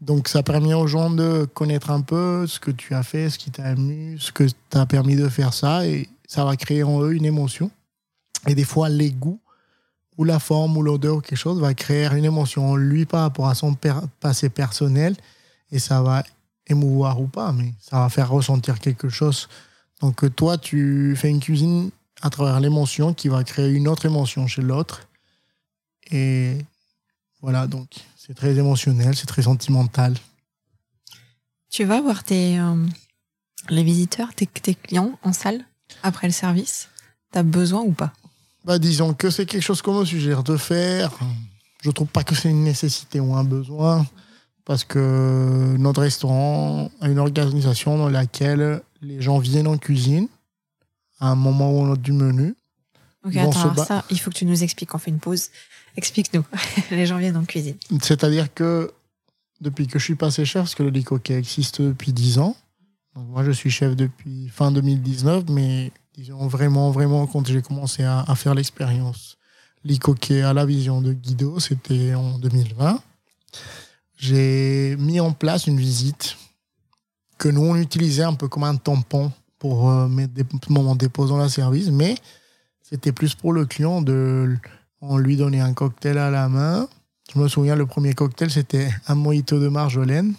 Donc ça permet aux gens de connaître un peu ce que tu as fait, ce qui t'a ému, ce que t'a permis de faire ça et ça va créer en eux une émotion. Et des fois, les goûts ou la forme ou l'odeur ou quelque chose va créer une émotion en lui par rapport à son passé personnel et ça va émouvoir ou pas, mais ça va faire ressentir quelque chose. Donc toi, tu fais une cuisine à travers l'émotion qui va créer une autre émotion chez l'autre. Et voilà, donc c'est très émotionnel, c'est très sentimental. Tu vas voir tes, euh, les visiteurs, tes, tes, clients en salle après le service? T'as besoin ou pas? Bah, Disons que c'est quelque chose qu'on me suggère de faire. Je trouve pas que c'est une nécessité ou un besoin parce que notre restaurant a une organisation dans laquelle les gens viennent en cuisine à un moment ou un autre du menu. Ok, attends, ça, il faut que tu nous expliques. On fait une pause. Explique-nous. les gens viennent en cuisine. C'est-à-dire que depuis que je suis passé chef, parce que le Licoquet existe depuis 10 ans, moi je suis chef depuis fin 2019, mais disons vraiment, vraiment, quand j'ai commencé à, à faire l'expérience Licoquet à la vision de Guido, c'était en 2020 j'ai mis en place une visite que nous, on utilisait un peu comme un tampon pour euh, mettre des moments déposant la service, mais c'était plus pour le client de on lui donnait un cocktail à la main. Je me souviens, le premier cocktail, c'était un mojito de marjolaine.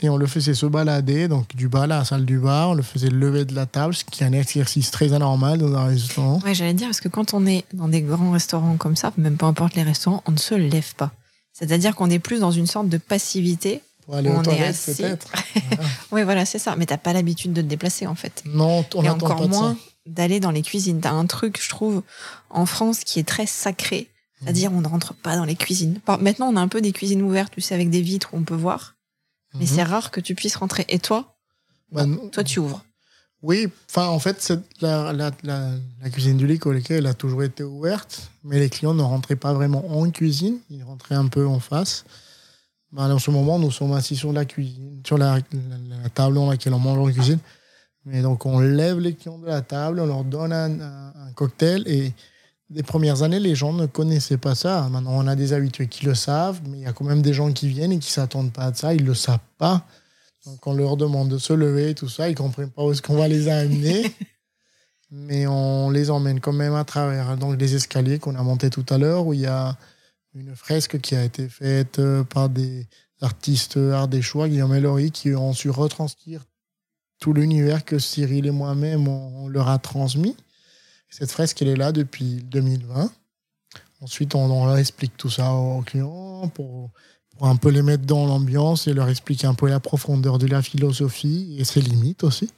Et on le faisait se balader, donc du bas à la salle du bar, on le faisait lever de la table, ce qui est un exercice très anormal dans un restaurant. Ouais, j'allais dire, parce que quand on est dans des grands restaurants comme ça, même peu importe les restaurants, on ne se lève pas. C'est-à-dire qu'on est plus dans une sorte de passivité. Pour aller aux toilettes, peut-être. oui, voilà, c'est ça. Mais t'as pas l'habitude de te déplacer, en fait. Non, on Et encore moins d'aller dans les cuisines. T'as un truc, je trouve, en France qui est très sacré. C'est-à-dire, on ne rentre pas dans les cuisines. Maintenant, on a un peu des cuisines ouvertes, tu sais, avec des vitres où on peut voir. Mais mhm. c'est rare que tu puisses rentrer. Et toi? Bah, Toi, tu ouvres. Oui, enfin, en fait, la, la, la, cuisine du Lic, elle a toujours été ouverte, mais les clients ne rentraient pas vraiment en cuisine, ils rentraient un peu en face. Bah, en ce moment, nous sommes assis sur la cuisine, sur la, table dans laquelle on mange en cuisine. Mais donc, on lève les clients de la table, on leur donne un, un, cocktail. Et les premières années, les gens ne connaissaient pas ça. Maintenant, on a des habitués qui le savent, mais il y a quand même des gens qui viennent et qui s'attendent pas à ça. Ils le savent pas. Donc on leur demande de se lever et tout ça. Ils comprennent pas où est-ce qu'on va les amener. mais on les emmène quand même à travers donc, les escaliers qu'on a montés tout à l'heure, où il y a une fresque qui a été faite euh, par des artistes ardéchois, Guillaume et Laurie, qui ont su retranscrire tout l'univers que Cyril et moi-même, on, leur a transmis. Cette fresque, elle est là depuis 2020. Ensuite, on, leur explique tout ça aux clients pour pour un peu les mettre dans l'ambiance et leur expliquer un peu la profondeur de la philosophie et ses limites aussi.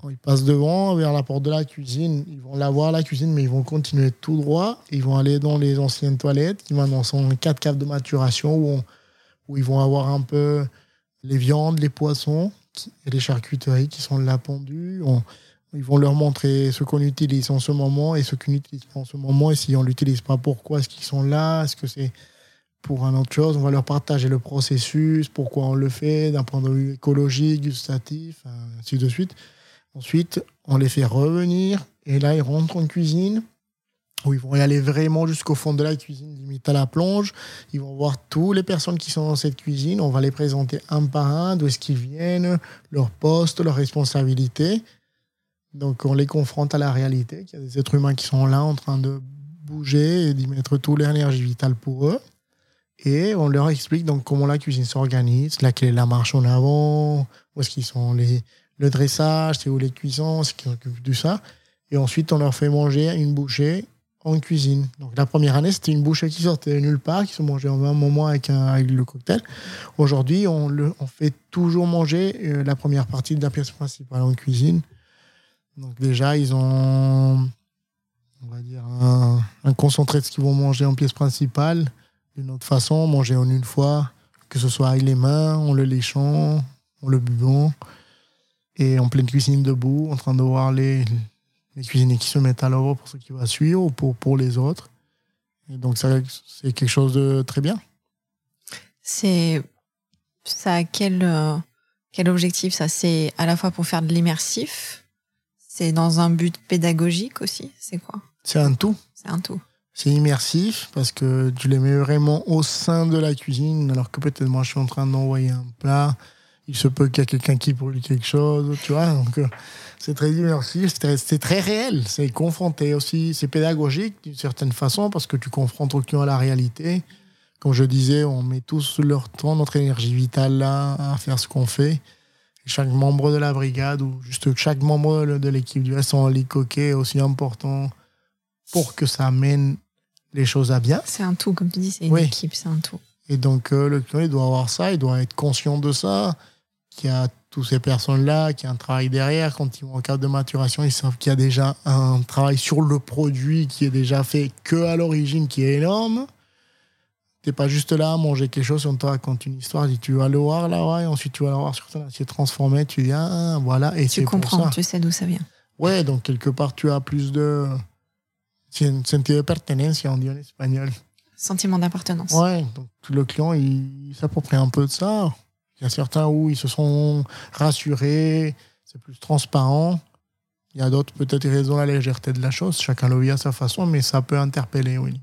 Quand ils passent devant, vers la porte de la cuisine, ils vont la voir la cuisine, mais ils vont continuer tout droit. Ils vont aller dans les anciennes toilettes, qui maintenant sont quatre caves de maturation, où, où ils vont avoir un peu les viandes, les poissons, et les charcuteries qui sont là pendues. Ils vont leur montrer ce qu'on utilise en ce moment et ce qu'on n'utilise pas en ce moment. Et si on l'utilise pas, pourquoi est-ce qu'ils sont là? Est-ce que c'est pour un autre chose? On va leur partager le processus, pourquoi on le fait, d'un point de vue écologique, gustatif, ainsi de suite. Ensuite, on les fait revenir et là, ils rentrent en cuisine où ils vont y aller vraiment jusqu'au fond de la cuisine, limite à la plonge. Ils vont voir toutes les personnes qui sont dans cette cuisine. On va les présenter un par un, d'où est-ce qu'ils viennent, leur poste, leurs responsabilités. Donc, on les confronte à la réalité, qu'il y a des êtres humains qui sont là en train de bouger et d'y mettre toute l'énergie vitale pour eux. Et on leur explique donc comment la cuisine s'organise, laquelle est la marche en avant, où est-ce qu'ils sont les, le dressage, c'est où les cuissons, c'est qui s'occupe de ça. Et ensuite, on leur fait manger une bouchée en cuisine. Donc la première année, c'était une bouchée qui sortait nulle part, qui se mangeait en un moment avec, un, avec le cocktail. Aujourd'hui, on, on fait toujours manger euh, la première partie de la pièce principale en cuisine. Donc déjà, ils ont, on va dire, un, un concentré de ce qu'ils vont manger en pièce principale. D'une autre façon, manger en une fois, que ce soit avec les mains, en le léchant, en le buvant, et en pleine cuisine debout, en train de voir les, les cuisiniers qui se mettent à l'œuvre pour ce qui va suivre ou pour, pour les autres. Et donc, ça, c'est quelque chose de très bien. C'est ça a quel euh, quel objectif ça? C'est à la fois pour faire de l'immersif, c'est dans un but pédagogique aussi. C'est quoi? C'est un tout. C'est un tout. C'est immersif parce que tu les mets vraiment au sein de la cuisine, alors que peut-être moi je suis en train d'envoyer un plat. Il se peut qu'il y ait quelqu'un qui brûle quelque chose, tu vois. Donc, euh, c'est très immersif, c'est très, réel. C'est confronté aussi. C'est pédagogique d'une certaine façon parce que tu confrontes au client à la réalité. Comme je disais, on met tous leur temps, notre énergie vitale là à faire ce qu'on fait. Chaque membre de la brigade ou juste chaque membre de l'équipe du Lit Coquet est aussi important pour que ça amène les choses à bien. C'est un tout, comme tu dis, c'est une Oui. équipe, c'est un tout. Et donc, euh, le client, il doit avoir ça, il doit être conscient de ça, qu'il y a toutes ces personnes-là, qu'il y a un travail derrière. Quand ils vont en cadre de maturation, ils savent qu'il y a déjà un travail sur le produit qui est déjà fait que à l'origine, qui est énorme. T'es pas juste là à manger quelque chose, on te raconte une histoire, tu tu vas le voir là, ouais, et ensuite tu vas le voir sur ton assiette transformé, tu dis, ah, voilà, et Tu c'est pour comprends, ça. tu sais d'où ça vient. Ouais, donc quelque part, tu as plus de sen- sentido de pertenencia, on dit en espagnol. Sentiment d'appartenance. Ouais, donc le client, il s'approprie un peu de ça. Il y a certains où ils se sont rassurés, c'est plus transparent. Il y a d'autres, peut-être, ils raisonnent la légèreté de la chose. Chacun le vit à sa façon, mais ça peut interpeller, oui.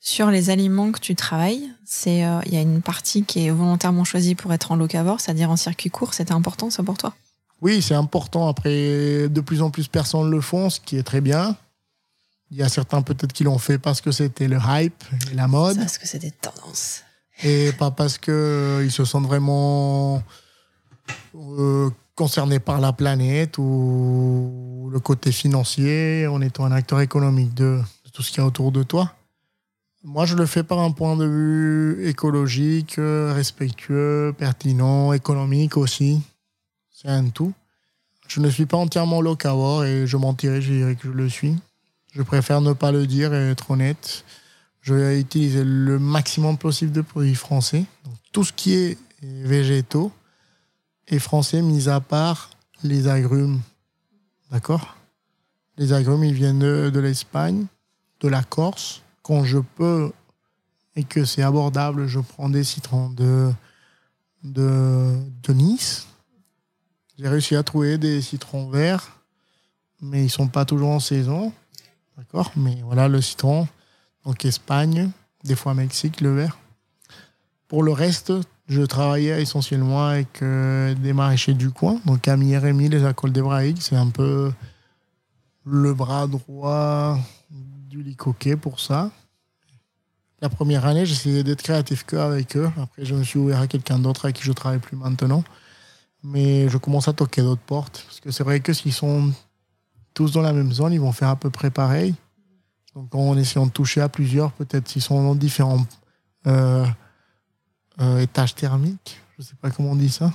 Sur les aliments que tu travailles, c'est euh, il y a une partie qui est volontairement choisie pour être en locavore, c'est-à-dire en circuit court. C'était important ça pour toi? Oui, c'est important. Après, de plus en plus, personnes le font, ce qui est très bien. Il y a certains, peut-être, qui l'ont fait parce que c'était le hype et la mode. Parce que c'est des tendances. Et pas parce que euh, se sentent vraiment euh, concernés par la planète ou le côté financier en étant un acteur économique de, tout ce qu'il y a autour de toi. Moi, je le fais par un point de vue écologique, euh, respectueux, pertinent, économique aussi. C'est un tout. Je ne suis pas entièrement locavore et je mentirais, je dirais que je le suis. Je préfère ne pas le dire et être honnête. Je vais utiliser le maximum possible de produits français. Donc, tout ce qui est végétaux est français, mis à part les agrumes. D'accord? Les agrumes, ils viennent de, l'Espagne, de la Corse. Quand je peux et que c'est abordable, je prends des citrons de, de, de Nice. J'ai réussi à trouver des citrons verts, mais ils sont pas toujours en saison. D'accord? Mais voilà le citron. Donc Espagne, des fois Mexique, le vert. Pour le reste, je travaillais essentiellement avec euh, des maraîchers du coin. Donc Camille et Rémy, les alcools d'Hébraïque, c'est un peu le bras droit du lit coquet pour ça. La première année, j'essayais d'être créatif que avec eux. Après, je me suis ouvert à quelqu'un d'autre avec qui je travaille plus maintenant. Mais je commence à toquer d'autres portes. Parce que c'est vrai que s'ils sont tous dans la même zone, ils vont faire à peu près pareil. Donc en essayant de toucher à plusieurs, peut-être s'ils sont dans différents euh, euh, étages thermiques, je sais pas comment on dit ça,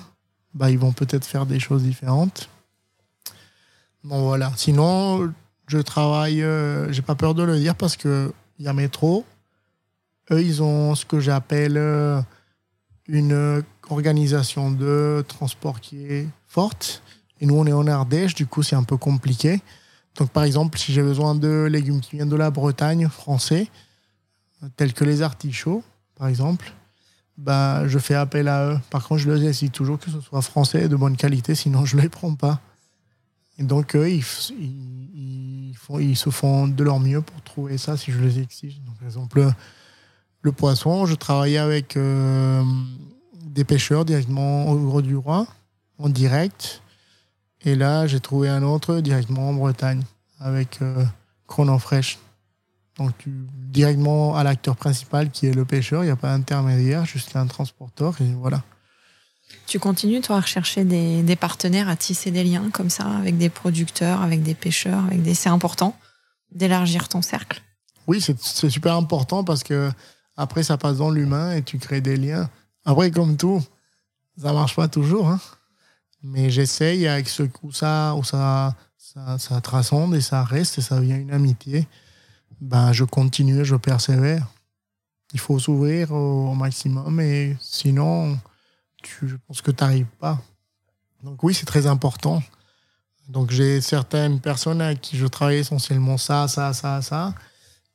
bah, ils vont peut-être faire des choses différentes. Bon voilà. Sinon, je travaille, euh, j'ai pas peur de le dire parce que il y a métro. Eux, ils ont ce que j'appelle euh, une organisation de transport qui est forte. Et nous, on est en Ardèche, du coup, c'est un peu compliqué. Donc, par exemple, si j'ai besoin de légumes qui viennent de la Bretagne français, tels que les artichauts, par exemple, bah, je fais appel à eux. Par contre, je les décide toujours que ce soit français et de bonne qualité, sinon je ne les prends pas. Et donc, eux, ils, se font de leur mieux pour trouver ça si je les exige. Par exemple, le poisson, je travaillais avec euh, des pêcheurs directement au Gros du Roi, en direct. Et là, j'ai trouvé un autre directement en Bretagne, avec euh, Chrono Fresh. Donc, directement à l'acteur principal qui est le pêcheur, il n'y a pas d'intermédiaire, juste un transporteur, et voilà. Tu continues, toi, à rechercher des, des, partenaires, à tisser des liens comme ça, avec des producteurs, avec des pêcheurs, avec des... C'est important d'élargir ton cercle? Oui, c'est super important parce que après, ça passe dans l'humain et tu crées des liens. Après, comme tout, ça marche pas toujours. Hein. Mais j'essaye avec ce coup ça, où ça, ça, ça transcende et ça reste et ça devient une amitié. Ben, je continue, je persévère. Il faut s'ouvrir au, maximum et sinon, tu, je pense que tu n'arrives pas. Donc oui, c'est très important. Donc j'ai certaines personnes avec qui je travaille essentiellement ça, ça, ça, ça.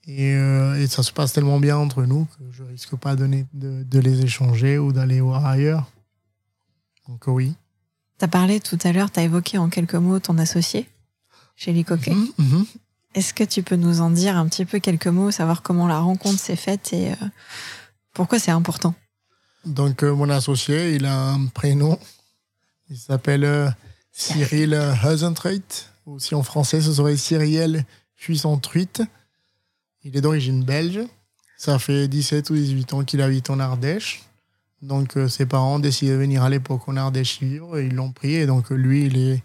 Euh, et, ça se passe tellement bien entre nous que je risque pas de, de, les échanger ou d'aller voir ailleurs. Donc oui. Tu as parlé tout à l'heure, tu as évoqué en quelques mots ton associé chez Licoquet. Mhm, mhm. Est-ce que tu peux nous en dire un petit peu quelques mots, savoir comment la rencontre s'est faite et euh, pourquoi c'est important? Donc euh, mon associé, il a un prénom. Il s'appelle Cyril Husentreit. Ou si en français, ce serait Cyriel Fuissantruite. Il est d'origine belge. Ça fait 17 ou 18 ans qu'il habite en Ardèche. Donc euh, ses parents ont décidé de venir à l'époque en Ardèche vivre et ils l'ont pris. Et donc lui, il est,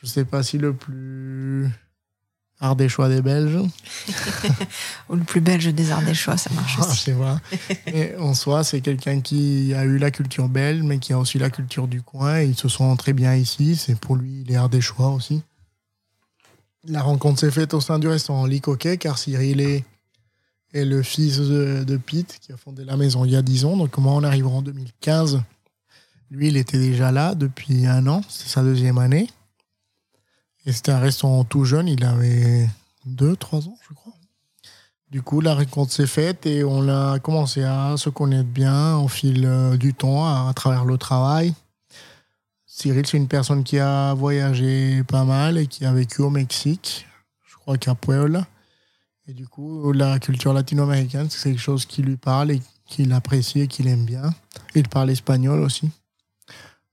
je ne sais pas si le plus ardéchois des Belges. ou le plus belge des ardéchois, ça marche ah, aussi. c'est vrai. Et en soi, c'est quelqu'un qui a eu la culture belge, mais qui a aussi la culture du coin. ils se sont très bien ici. C'est pour lui, il est ardéchois aussi. La rencontre s'est faite au sein du restaurant Licoquet, car Cyril est, est le fils de, Pete, qui a fondé la maison il y a 10 ans. Donc, comment on arrive en 2015 Lui, il était déjà là depuis un an, c'est sa deuxième année. Et c'était un restaurant tout jeune, il avait 2-3 ans, je crois. Du coup, la rencontre s'est faite et on a commencé à se connaître bien au fil euh, du temps, à travers le travail. Cyril, c'est une personne qui a voyagé pas mal et qui a vécu au Mexique, je crois qu'à Puebla. Et du coup, la culture latino-américaine, c'est quelque chose qui lui parle et qu'il apprécie et qu'il aime bien. Il parle espagnol aussi.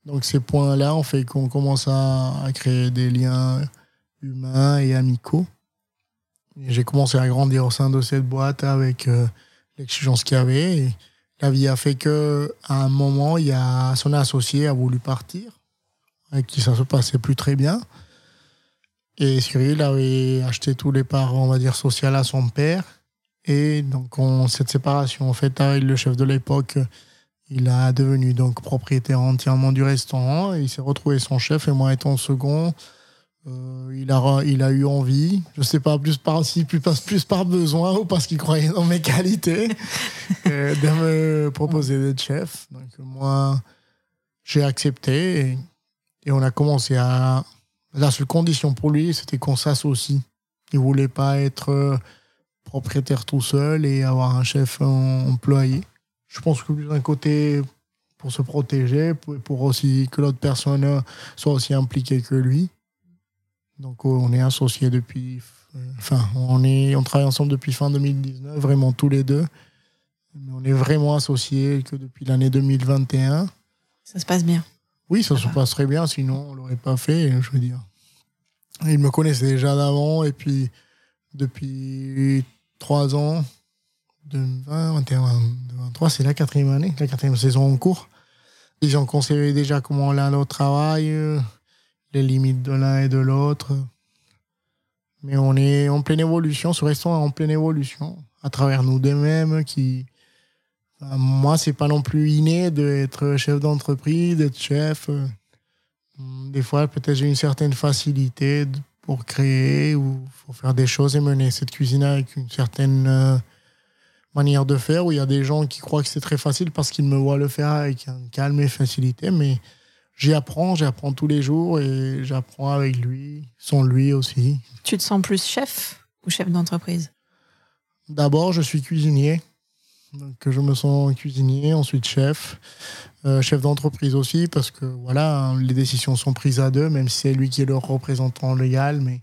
Donc ces points-là ont fait qu'on commence à, créer des liens humains et amicaux. J'ai commencé à grandir au sein de cette boîte avec euh, l'exigence qu'il y avait. La vie a fait que à un moment, il y a son associé a voulu partir avec qui ça se passait plus très bien. Et Cyril avait acheté tous les parts, on va dire, sociales à son père. Et donc, on, cette séparation, en fait, avec le chef de l'époque, il a devenu donc propriétaire entièrement du restaurant. il s'est retrouvé son chef et moi étant second. Euh, il, a, il a eu envie, je ne sais pas plus par, si plus, plus par besoin ou parce qu'il croyait dans mes qualités, euh, de me proposer d'être chef. Donc moi, j'ai accepté. Et et on a commencé à. La seule condition pour lui, c'était qu'on s'associe. Il voulait pas être euh, propriétaire tout seul et avoir un chef employé. Je pense que d'un côté, pour se protéger, pour aussi que l'autre personne euh, soit aussi impliquée que lui. Donc on est associés depuis. Enfin, on, est, on travaille ensemble depuis fin 2019, vraiment tous les deux. Mais on est vraiment associés que depuis l'année 2021. Ça se passe bien. Oui, ça se passe très bien, sinon on l'aurait pas fait, je veux dire. Il me connaissait déjà d'avant, et puis depuis trois ans, de 20, 21, 23, c'est la quatrième année, la quatrième saison en cours. Ils ont conservé déjà comment l'un l'autre travaille, les limites de l'un et de l'autre. Mais on est en pleine évolution, ce restaurant est en pleine évolution, à travers nous deux-mêmes qui, moi, c'est pas non plus inné d'être chef d'entreprise, d'être chef. Des fois, peut-être j'ai une certaine facilité pour créer ou pour faire des choses et mener cette cuisine avec une certaine euh, manière de faire où il y a des gens qui croient que c'est très facile parce qu'ils me voient le faire avec un calme et facilité. Mais j'y apprends, j'apprends tous les jours et j'apprends avec lui, sans lui aussi. Tu te sens plus chef ou chef d'entreprise? D'abord, je suis cuisinier. Donc, je me sens cuisinier, ensuite chef, euh, chef d'entreprise aussi, parce que voilà, les décisions sont prises à deux, même si c'est lui qui est le représentant légal, mais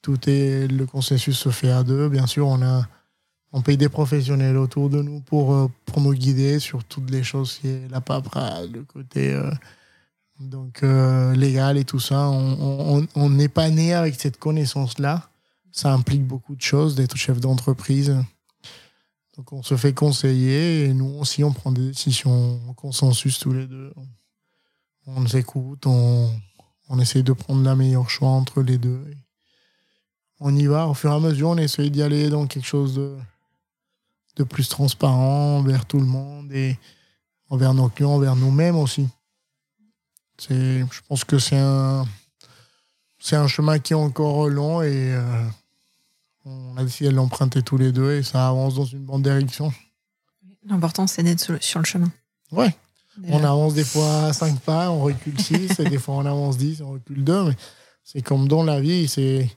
tout est, le consensus se fait à deux. Bien sûr, on a, on paye des professionnels autour de nous pour, euh, pour nous guider sur toutes les choses la paperasse, le côté euh, donc légal et tout ça. On n'est pas né avec cette connaissance-là. Ça implique beaucoup de choses d'être chef d'entreprise. Donc on se fait conseiller et nous aussi on prend des décisions en consensus tous les deux. On s'écoute, on, on essaye de prendre la meilleure choix entre les deux. On y va, au fur et à mesure on essaye d'y aller dans quelque chose de, de plus transparent envers tout le monde et envers nos clients, envers nous-mêmes aussi. Je pense que c'est un, c'est un chemin qui est encore long et euh, on a décidé de l'emprunter tous les deux et ça avance dans une bonne direction. L'important, c'est d'être sur le chemin. Ouais. On avance des fois 5 pas, on recule 6, et des fois on avance 10, on recule 2. Mais c'est comme dans la vie, c'est.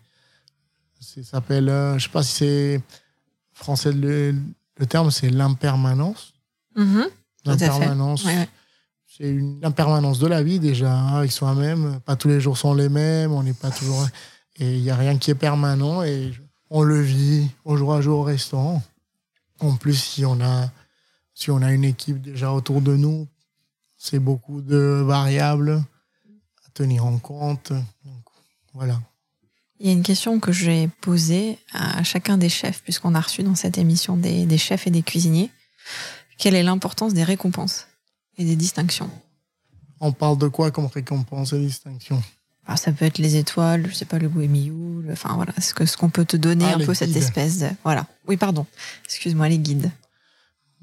Ça s'appelle. Euh, je sais pas si c'est. Français, le, terme, c'est l'impermanence. Mm-hmm. L'impermanence. C'est une impermanence de la vie déjà, hein, avec soi-même. Pas tous les jours sont les mêmes, on n'est pas toujours. Et il n'y a rien qui est permanent. Et on le vit au jour à jour au restaurant. En plus, si on a, si on a une équipe déjà autour de nous, c'est beaucoup de variables à tenir en compte. voilà. Il y a une question que j'ai posée à chacun des chefs, puisqu'on a reçu dans cette émission des, des chefs et des cuisiniers. Quelle est l'importance des récompenses et des distinctions? On parle de quoi comme récompense et distinctions alors ça peut être les étoiles, je sais pas, le goémiou, enfin voilà, ce que ce qu'on peut te donner ah, un peu cette espèce de voilà. Oui, pardon. Excuse-moi, les guides.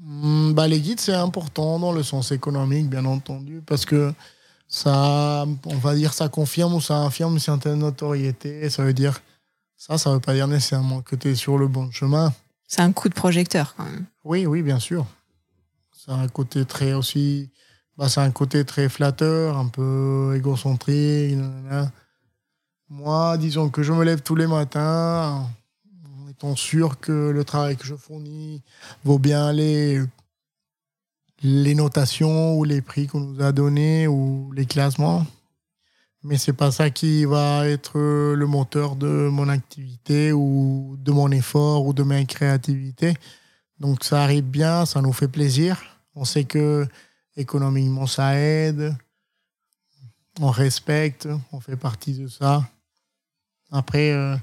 Hmm, bah les guides c'est important dans le sens économique bien entendu parce que ça on va dire ça confirme ou ça infirme une certaine notoriété, ça veut dire ça ça veut pas dire nécessairement que tu es sur le bon chemin. C'est un coup de projecteur quand même. Oui, oui, bien sûr. Ça a un côté très aussi bah, c'est un côté très flatteur, un peu égocentrique. Moi, disons que je me lève tous les matins en étant sûr que le travail que je fournis vaut bien les, les notations ou les prix qu'on nous a donnés ou les classements. Mais c'est pas ça qui va être le moteur de mon activité ou de mon effort ou de ma créativité. Donc ça arrive bien, ça nous fait plaisir. On sait que économiquement ça aide, on respecte, on fait partie de ça. Après, euh,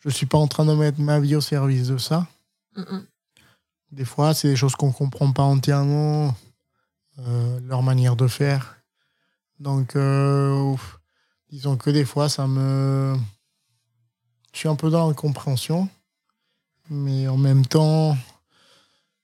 je ne suis pas en train de mettre ma vie au service de ça. Des fois, c'est des choses qu'on ne comprend pas entièrement, euh, leur manière de faire. Donc, euh, disons que des fois, ça me... Je suis un peu dans l'incompréhension, mais en même temps,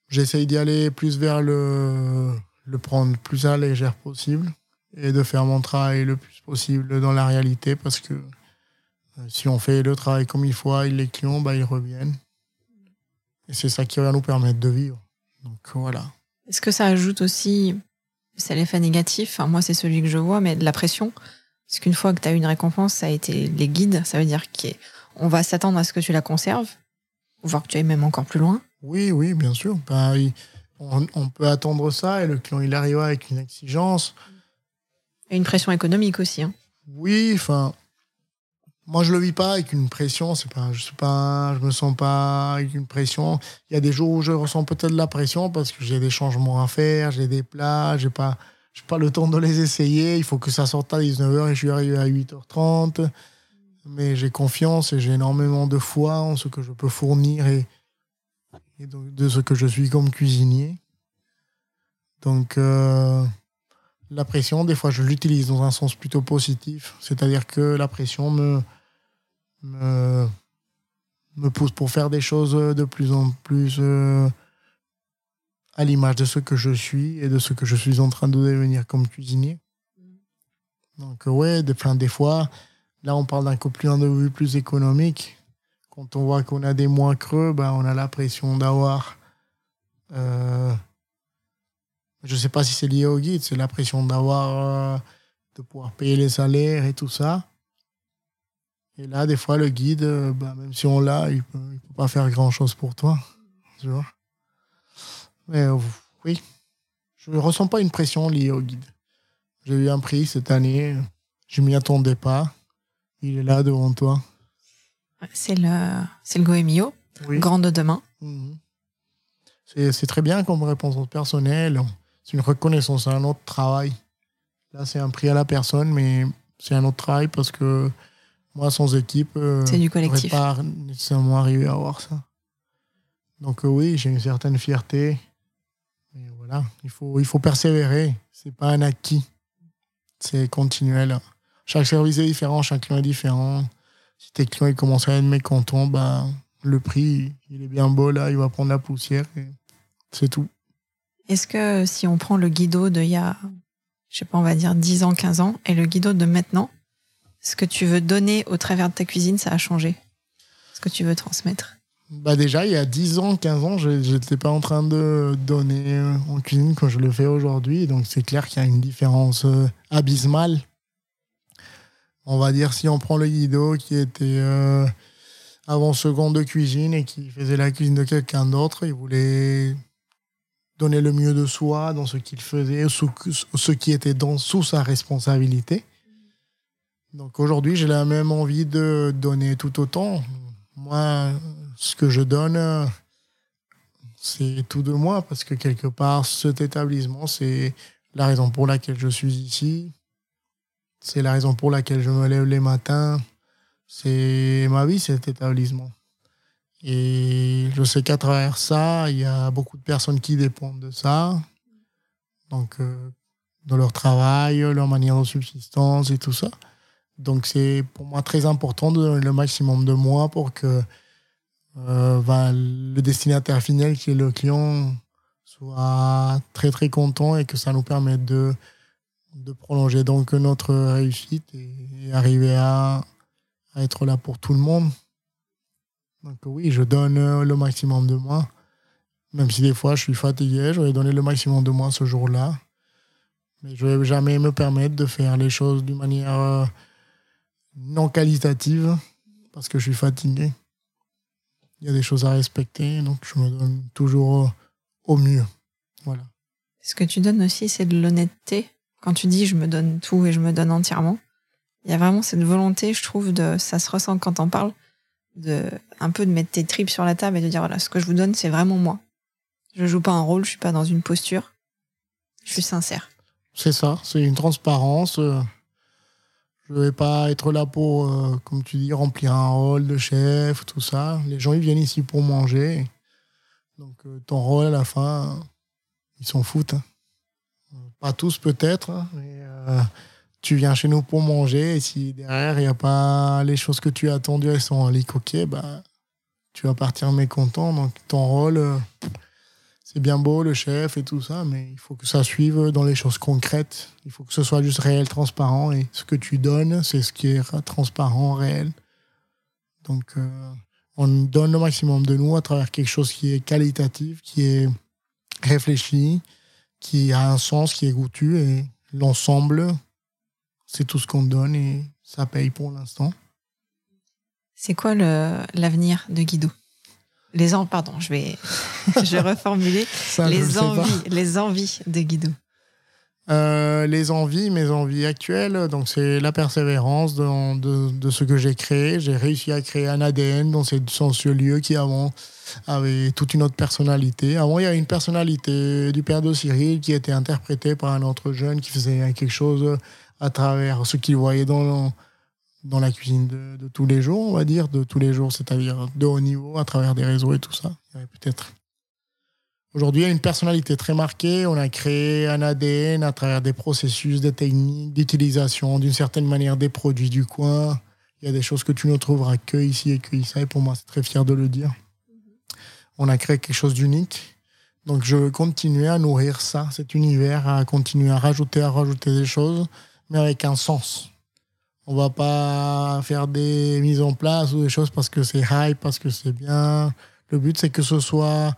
j'essaye d'y aller plus vers le le prendre plus à la légère possible et de faire mon travail le plus possible dans la réalité parce que euh, si on fait le travail comme il faut, les clients, bah, ils reviennent. Et c'est ça qui va nous permettre de vivre. Donc voilà. Est-ce que ça ajoute aussi, c'est l'effet négatif, enfin, moi c'est celui que je vois, mais de la pression Parce qu'une fois que tu as une récompense, ça a été les guides, ça veut dire qu'on va s'attendre à ce que tu la conserves, voire que tu ailles même encore plus loin. Oui, oui, bien sûr. Bah, on, peut attendre ça et le client il arrive avec une exigence. Et une pression économique aussi. Hein. Oui, enfin, moi je le vis pas avec une pression. C'est pas, je sais pas, je me sens pas avec une pression. Il y a des jours où je ressens peut-être de la pression parce que j'ai des changements à faire, j'ai des plats, j'ai pas, j'ai pas le temps de les essayer. Il faut que ça sorte à 19h et je suis arrivé à 8h30. Mais j'ai confiance et j'ai énormément de foi en ce que je peux fournir et de ce que je suis comme cuisinier. Donc, euh, la pression, des fois, je l'utilise dans un sens plutôt positif. C'est-à-dire que la pression me, me, pousse pour faire des choses de plus en plus euh, à l'image de ce que je suis et de ce que je suis en train de devenir comme cuisinier. Donc, ouais, des, des fois, là, on parle d'un coup plus de vue plus économique quand on voit qu'on a des mois creux, ben, on a la pression d'avoir Euh, je ne sais pas si c'est lié au guide, c'est la pression d'avoir, euh, de pouvoir payer les salaires et tout ça. Et là, des fois, le guide, euh, bah, même si on l'a, il ne peut, pas faire grand-chose pour toi. Tu Mais oui, je ne ressens pas une pression liée au guide. J'ai eu un prix cette année, je m'y attendais pas. Il est là devant toi. C'est le, c'est le Goemio, Oui. grand de demain. Mhm. C'est c'est très bien comme réponse personnelle. C'est une reconnaissance, c'est un autre travail. Là, c'est un prix à la personne, mais c'est un autre travail parce que moi, sans équipe, euh, C'est du collectif. pas nécessairement arrivé à avoir ça. Donc euh, oui, j'ai une certaine fierté. Mais voilà, il faut, il faut persévérer. C'est pas un acquis. C'est continuel. Chaque service est différent, chaque client est différent. Si tes clients ils commencent à être mécontents, bah, le prix, il est bien beau là, il va prendre la poussière et c'est tout. Est-ce que si on prend le guido de il y a, je sais pas, on va dire 10 ans, 15 ans, et le guido de maintenant, ce que tu veux donner au travers de ta cuisine, ça a changé? Ce que tu veux transmettre? Bah déjà, il y a 10 ans, 15 ans, je n'étais pas en train de donner euh, en cuisine comme je le fais aujourd'hui. Donc c'est clair qu'il y a une différence euh, abysmale. On va dire si on prend le Guido qui était euh, avant seconde de cuisine et qui faisait la cuisine de quelqu'un d'autre, il voulait donner le mieux de soi dans ce qu'il faisait, ce qui était dans, sous sa responsabilité. Donc aujourd'hui, j'ai la même envie de donner tout autant. Moi, ce que je donne, c'est tout de moi, parce que quelque part, cet établissement, c'est la raison pour laquelle je suis ici. C'est la raison pour laquelle je me lève les matins. C'est ma vie, cet établissement. Et je sais qu'à travers ça, il y a beaucoup de personnes qui dépendent de ça. Donc, euh, dans leur travail, leur manière de subsistance et tout ça. Donc, c'est pour moi très important de donner le maximum de moi pour que euh, ben, le destinataire final, qui est le client, soit très très content et que ça nous permette de, de prolonger donc notre réussite et, arriver à, à être là pour tout le monde. Donc oui, je donne euh, le maximum de moi. Même si des fois je suis fatigué, je vais donner le maximum de moi ce jour-là. Mais je ne vais jamais me permettre de faire les choses d'une manière euh, non qualitative parce que je suis fatigué. Il y a des choses à respecter, donc je me donne toujours euh, au mieux. Voilà. Ce que tu donnes aussi, c'est de l'honnêteté. Quand tu dis je me donne tout et je me donne entièrement, il y a vraiment cette volonté, je trouve, de, ça se ressent quand on parle, de un peu de mettre tes tripes sur la table et de dire voilà, ce que je vous donne, c'est vraiment moi. Je joue pas un rôle, je suis pas dans une posture. Je suis sincère. C'est ça, c'est une transparence. euh, Je ne vais pas être là pour, euh, comme tu dis, remplir un rôle de chef, tout ça. Les gens, ils viennent ici pour manger. Donc, euh, ton rôle, à la fin, ils s'en foutent. hein. Pas tous, peut-être, hein, euh, tu viens chez nous pour manger. Et si derrière, il n'y a pas les choses que tu as attendues, elles sont en coquet, bah, tu vas partir mécontent. Donc, ton rôle, euh, c'est bien beau, le chef et tout ça, mais il faut que ça suive dans les choses concrètes. Il faut que ce soit juste réel, transparent. Et ce que tu donnes, c'est ce qui est ra- transparent, réel. Donc, euh, on donne le maximum de nous à travers quelque chose qui est qualitatif, qui est réfléchi, qui a un sens, qui est goûtu. Et l'ensemble, c'est tout ce qu'on donne et ça paye pour l'instant. C'est quoi le, l'avenir de Guido Les en, pardon, je vais, je vais reformuler. Ça, les envies, les envies de Guido. Euh, les envies, mes envies actuelles, donc c'est la persévérance de, de ce que j'ai créé. J'ai réussi à créer un ADN dans, cette, dans ce lieu qui avant avait toute une autre personnalité. Avant, il y avait une personnalité du père de Cyril qui était interprétée par un autre jeune qui faisait quelque chose à travers ce qu'il voyait dans, dans la cuisine de, tous les jours, on va dire, de tous les jours, c'est-à-dire de haut niveau, à travers des réseaux et tout ça. Peut-être Aujourd'hui, il y a une personnalité très marquée. On a créé un ADN à travers des processus, des techniques d'utilisation, d'une certaine manière, des produits du coin. Il y a des choses que tu ne trouveras que ici et que ici. Et pour moi, c'est très fier de le dire. On a créé quelque chose d'unique. Donc, je veux continuer à nourrir ça, cet univers, à continuer à rajouter, à rajouter des choses, mais avec un sens. On va pas faire des mises en place ou des choses parce que c'est hype, parce que c'est bien. Le but, c'est que ce soit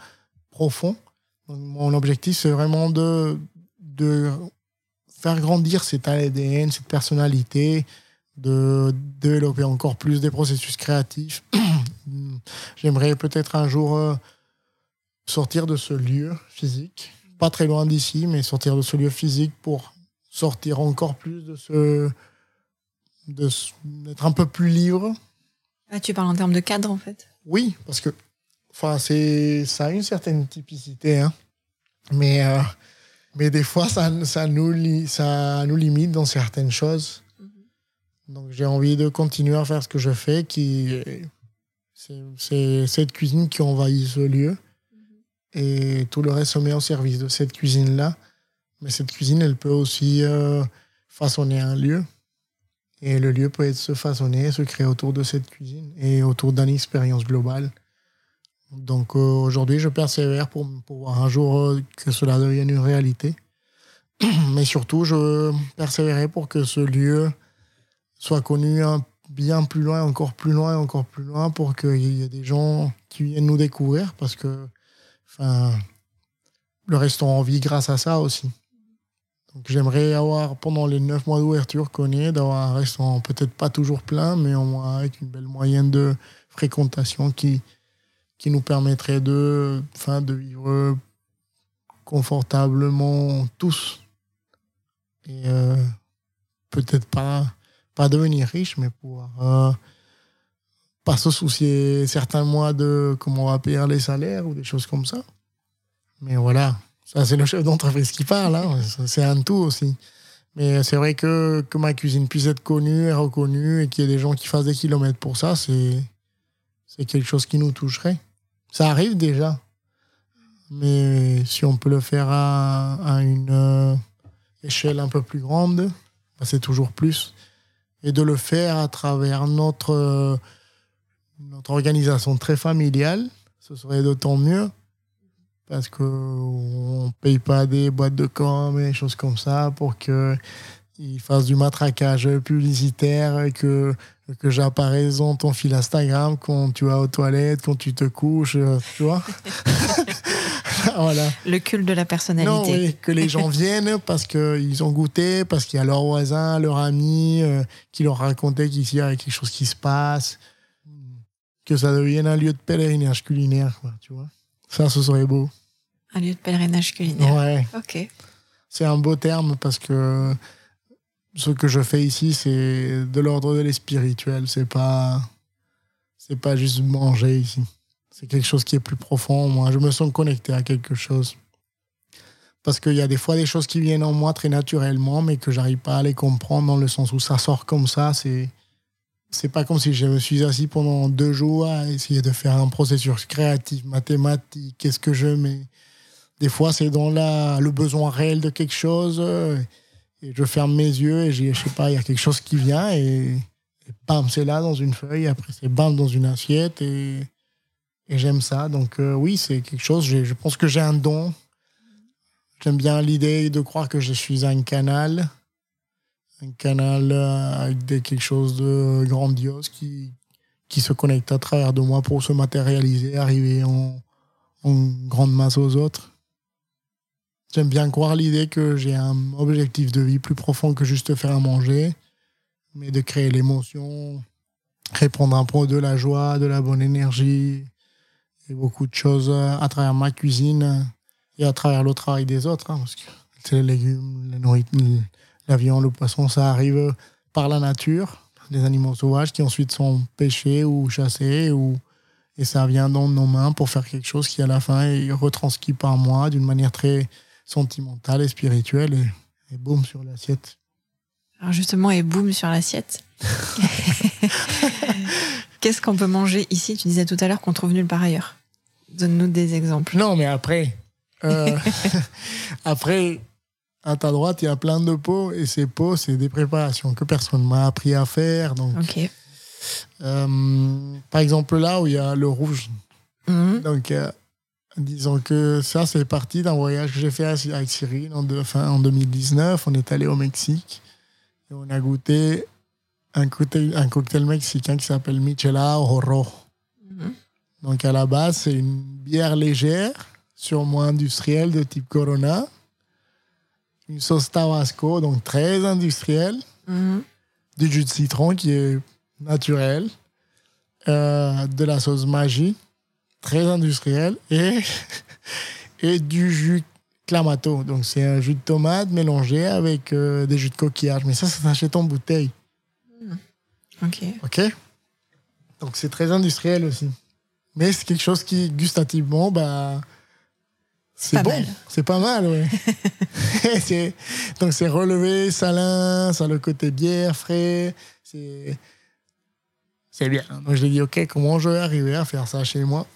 profond. mon objectif, c'est vraiment de, de faire grandir cet ADN, cette personnalité, de développer encore plus des processus créatifs. J'aimerais peut-être un jour euh, sortir de ce lieu physique, pas très loin d'ici, mais sortir de ce lieu physique pour sortir encore plus de ce. d'être un peu plus libre. Ah, tu parles en termes de cadre, en fait Oui, parce que enfin, ça a une certaine typicité, hein. mais, euh, mais des fois, ça, ça, nous, ça nous limite dans certaines choses. Mm-hmm. Donc j'ai envie de continuer à faire ce que je fais, qui c'est cette cuisine qui envahit ce lieu. Et tout le reste se met au service de cette cuisine-là. Mais cette cuisine, elle peut aussi euh, façonner un lieu. Et le lieu peut être se façonner, se créer autour de cette cuisine et autour d'une expérience globale. Donc euh, aujourd'hui, je persévère pour pouvoir un jour euh, que cela devienne une réalité. Mais surtout, je persévérerai pour que ce lieu soit connu bien plus loin, encore plus loin, encore plus loin, pour qu'il y ait des gens qui viennent nous découvrir, parce que enfin, le restaurant vit grâce à ça aussi. Donc j'aimerais avoir, pendant les neuf mois d'ouverture qu'on est, d'avoir un restaurant peut-être pas toujours plein, mais au moins avec une belle moyenne de fréquentation qui, qui nous permettrait de, enfin, de vivre confortablement tous. Et euh, peut-être pas, pas devenir riche, mais pouvoir euh, pas se soucier certains mois de comment on va payer les salaires ou des choses comme ça. Mais voilà, ça, c'est le chef d'entreprise qui parle. Hein. C'est un tout aussi. Mais c'est vrai que, que ma cuisine puisse être connue et reconnue et qu'il y ait des gens qui fassent des kilomètres pour ça, c'est, c'est quelque chose qui nous toucherait. Ça arrive déjà. Mais si on peut le faire à, à une euh, échelle un peu plus grande, bah, c'est toujours plus. Et de le faire à travers notre, euh, notre organisation très familiale, ce serait d'autant mieux parce qu'on ne paye pas des boîtes de com et des choses comme ça pour qu'ils fassent du matraquage publicitaire et que, que j'apparaisse dans ton fil Instagram quand tu vas aux toilettes, quand tu te couches, tu vois. voilà. Le culte de la personnalité. Non, que les gens viennent parce qu'ils ont goûté, parce qu'il y a leur voisin, leur ami euh, qui leur racontait qu'ici il y a quelque chose qui se passe. Que ça devienne un lieu de pèlerinage culinaire, quoi, tu vois. Ça, ce serait beau. Un lieu de pèlerinage culinaire. Ouais. Ok. C'est un beau terme parce que ce que je fais ici, c'est de l'ordre de l'espirituel. C'est pas, c'est pas juste manger ici. C'est quelque chose qui est plus profond. Moi, je me sens connecté à quelque chose. Parce qu'il y a des fois des choses qui viennent en moi très naturellement, mais que j'arrive pas à les comprendre dans le sens où ça sort comme ça. C'est, c'est pas comme si je me suis assis pendant deux jours à essayer de faire un processus créatif, mathématique, qu'est-ce que je mets des fois, c'est dans la, le besoin réel de quelque chose. Euh, et je ferme mes yeux et je sais pas, il y a quelque chose qui vient et, bam, c'est là dans une feuille. Après, c'est bam dans une assiette et, j'aime ça. Donc, euh, oui, c'est quelque chose. Je pense que j'ai un don. J'aime bien l'idée de croire que je suis un canal. Un canal euh, avec quelque chose de grandiose qui, qui se connecte à travers de moi pour se matérialiser, arriver en, en grande masse aux autres. J'aime bien croire l'idée que j'ai un objectif de vie plus profond que juste faire à manger, mais de créer l'émotion, répondre un peu de la joie, de la bonne énergie et beaucoup de choses à travers ma cuisine et à travers le travail des autres. Hein, parce que les légumes, la nourriture, la viande, le poisson, ça arrive par la nature, des animaux sauvages qui ensuite sont pêchés ou chassés ou et ça vient dans nos mains pour faire quelque chose qui à la fin est retranscrit par moi d'une manière très sentimentale et spirituelle et, boum sur l'assiette. Alors justement, et boum sur l'assiette. Qu'est-ce qu'on peut manger ici? Tu disais tout à l'heure qu'on trouve nulle part ailleurs. Donne-nous des exemples. Non, mais après, euh, après, à ta droite, il y a plein de pots et ces pots, c'est des préparations que personne m'a appris à faire. Donc, euh, par exemple, là où il y a le rouge, mhm. donc euh, Disons que ça, c'est parti d'un voyage que j'ai fait avec Cyril en, en 2019. On est allé au Mexique et on a goûté un cocktail, un cocktail mexicain qui s'appelle Michela Oro. Mhm. Donc à la base, c'est une bière légère, sûrement industrielle de type Corona. Une sauce Tabasco, donc très industrielle. Mhm. Du jus de citron qui est naturel. Euh, de la sauce magie, très industrielle. Et, et du jus Clamato. Donc c'est un jus de tomate mélangé avec euh, des jus de coquillage. Mais ça, ça s'achète en bouteille. Ok. OK? Donc c'est très industriel aussi. Mais c'est quelque chose qui, gustativement, bah, c'est bon. C'est pas mal, oui. C'est- Donc c'est relevé, salin, ça a le côté bière, frais. C'est c'est bien. Donc je lui ai dit, OK, comment je vais arriver à faire ça chez moi?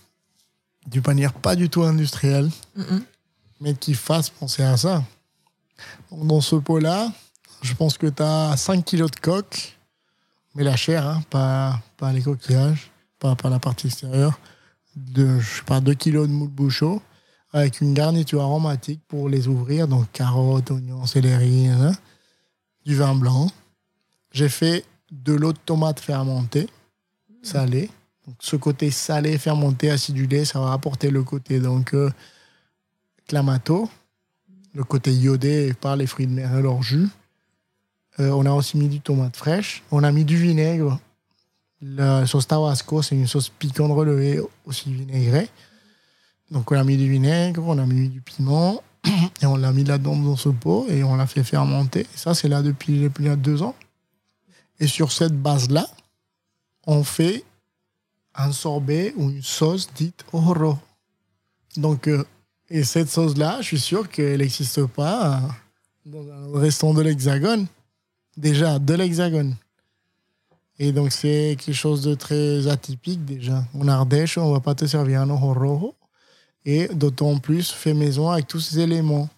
D'une manière pas du tout industrielle, mais qui fasse penser à ça. Donc, dans ce pot-là, je pense que tu as 5 kilos de coque, mais la chair, hein, pas, pas les coquillages, pas, pas la partie extérieure. De, je sais pas, 2 kilos de moule bouchot, avec une garniture aromatique pour les ouvrir, donc carottes, oignons, céleri, hein, du vin blanc. J'ai fait de l'eau de tomate fermentée, salée. Donc, ce côté salé, fermenté, acidulé, ça va apporter le côté donc euh, clamato, le côté iodé par les fruits de mer et leur jus. Euh, on a aussi mis du tomate fraîche. On a mis du vinaigre. La sauce Tabasco, c'est une sauce piquante relevée, aussi vinaigrée. Donc, on a mis du vinaigre, on a mis du piment, et on l'a mis là-dedans dans ce pot, et on l'a fait fermenter. Et ça, c'est là depuis, depuis il y a deux ans. Et sur cette base-là, on fait un sorbet ou une sauce dite oro. Donc, euh, et cette sauce-là, je suis sûr qu'elle n'existe pas dans un restaurant de l'Hexagone. Déjà, de l'Hexagone. Et donc, c'est quelque chose de très atypique déjà. En Ardèche, on va pas te servir un rojo. Et d'autant plus fait maison avec tous ces éléments.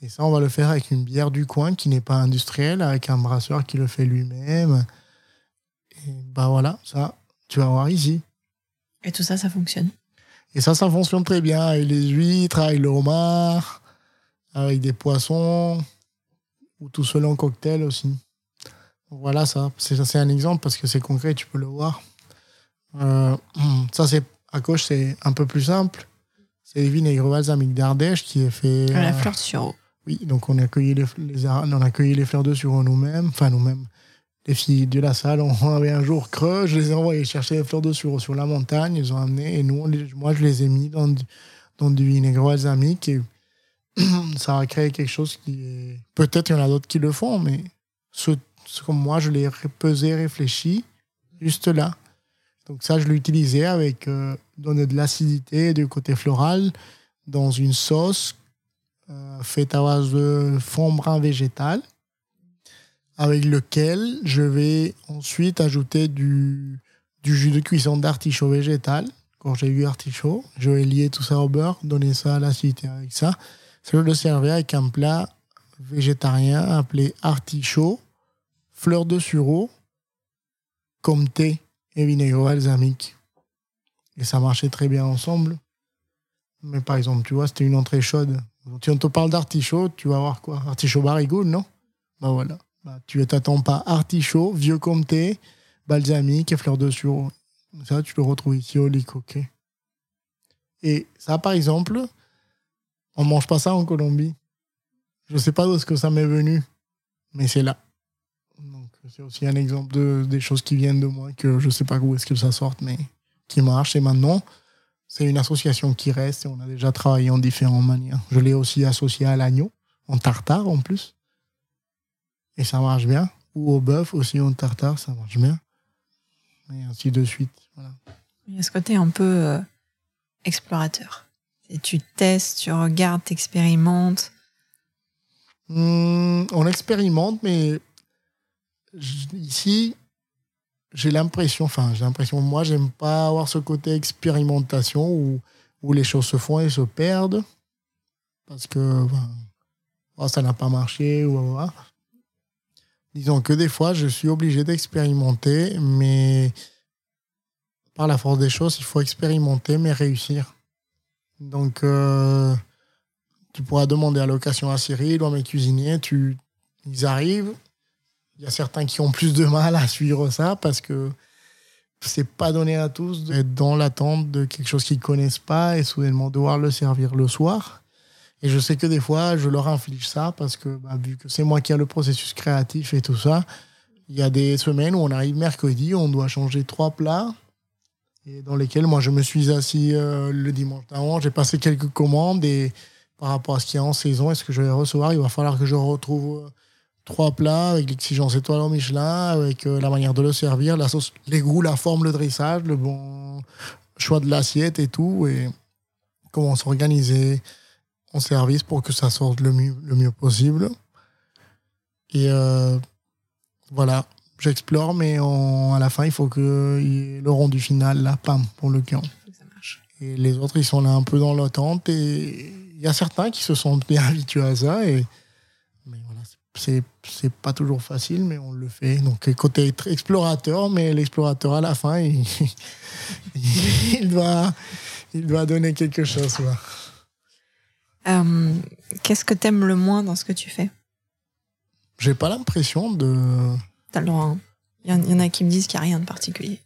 Et ça, on va le faire avec une bière du coin qui n'est pas industrielle, avec un brasseur qui le fait lui-même. Et bah voilà, ça, tu vas voir ici. Et tout ça, ça fonctionne. Et ça, ça fonctionne très bien avec les huîtres, avec le homard, avec des poissons, ou tout seul en cocktail aussi. Voilà, ça, c'est ça, c'est un exemple parce que c'est concret, tu peux le voir. Euh, ça, c'est à gauche, c'est un peu plus simple. C'est vinaigre balsamique d'Ardèche qui est fait. À la euh, fleur de sureau. oui, donc on a cueilli les, les on a cueilli les fleurs de sureau nous-mêmes, enfin nous-mêmes. Les filles de la salle, on avait un jour creux, je les ai envoyées chercher les fleurs de sureau sur la montagne, ils ont amené, et nous, les- moi, je les ai mis dans du, dans du vinaigre balsamique, et ça a créé quelque chose qui est... Peut-être il y en a d'autres qui le font, mais ce, ce comme moi, je l'ai pesé, réfléchi, juste là. Donc ça, je l'ai utilisé avec euh, donner de l'acidité du côté floral dans une sauce euh, faite à base de fond brun végétal, avec lequel je vais ensuite ajouter du, jus de cuisson d'artichaut végétal. Quand j'ai eu artichaut, je vais lier tout ça au beurre, donner ça à l'acidité avec ça. Je le servir avec un plat végétarien appelé artichaut, fleur de sureau, et vinaigre balsamique. Et ça marchait très bien ensemble. Mais par exemple, tu vois, c'était une entrée chaude. Si on te parle d'artichaut, tu vas voir quoi? Artichaut barigoule, non? Bah voilà. Bah, tu t'attends pas artichaut, vieux comté, balsamique et fleur de sureau. Ça, tu le retrouves ici au coquet. Et ça, par exemple, on mange pas ça en Colombie. Je sais pas d'où ça m'est venu, mais c'est là. C'est aussi un exemple de, des choses qui viennent de moi, que je sais pas où est-ce que ça sort, mais qui marche. Et maintenant, c'est une association qui reste et on a déjà travaillé en différentes manières. Je l'ai aussi associé à l'agneau, en tartare en plus. Et ça marche bien. Ou au bœuf aussi en tartare, ça marche bien. Et ainsi de suite. Voilà. Il y a ce côté un peu euh, explorateur. Et tu testes, tu regardes, tu expérimentes. Hum, on expérimente, mais ici, j'ai l'impression, enfin, j'ai l'impression, moi, j'aime pas avoir ce côté expérimentation où, où les choses se font et se perdent parce que ça n'a pas marché ou. Disons que des fois, je suis obligé d'expérimenter, mais par la force des choses, il faut expérimenter, mais réussir. Donc, euh, tu pourras demander à location à Cyril ou à mes cuisiniers, tu, ils arrivent. Il y a certains qui ont plus de mal à suivre ça parce que, c'est pas donné à tous d'être dans l'attente de quelque chose qu'ils connaissent pas et soudainement devoir le servir le soir. Et je sais que des fois, je leur inflige ça parce que, bah, vu que c'est moi qui ai le processus créatif et tout ça, il y a des semaines où on arrive mercredi, on doit changer trois plats et dans lesquels moi je me suis assis euh, le dimanche avant, j'ai passé quelques commandes et par rapport à ce qu'il y a en saison et ce que je vais recevoir, il va falloir que je retrouve euh, trois plats avec l'exigence étoile au Michelin, avec euh, la manière de le servir, la sauce, les goûts, la forme, le dressage, le bon choix de l'assiette et tout, et comment s'organiser en service pour que ça sorte le mieux, le mieux possible. Et euh, voilà, j'explore, mais à la fin, il faut que le rendu final, là, pam, pour le client. Et les autres, ils sont là un peu dans l'attente, et il y a certains qui se sont bien habitués à ça, et c'est c'est pas toujours facile, mais on le fait. Donc, côté explorateur, mais l'explorateur, à la fin, il, il, doit, il doit donner quelque chose. Euh, Qu'est-ce que t'aimes le moins dans ce que tu fais? J'ai pas l'impression de. T'as le droit. Hein. Il y, en a qui me disent qu'il n'y a rien de particulier.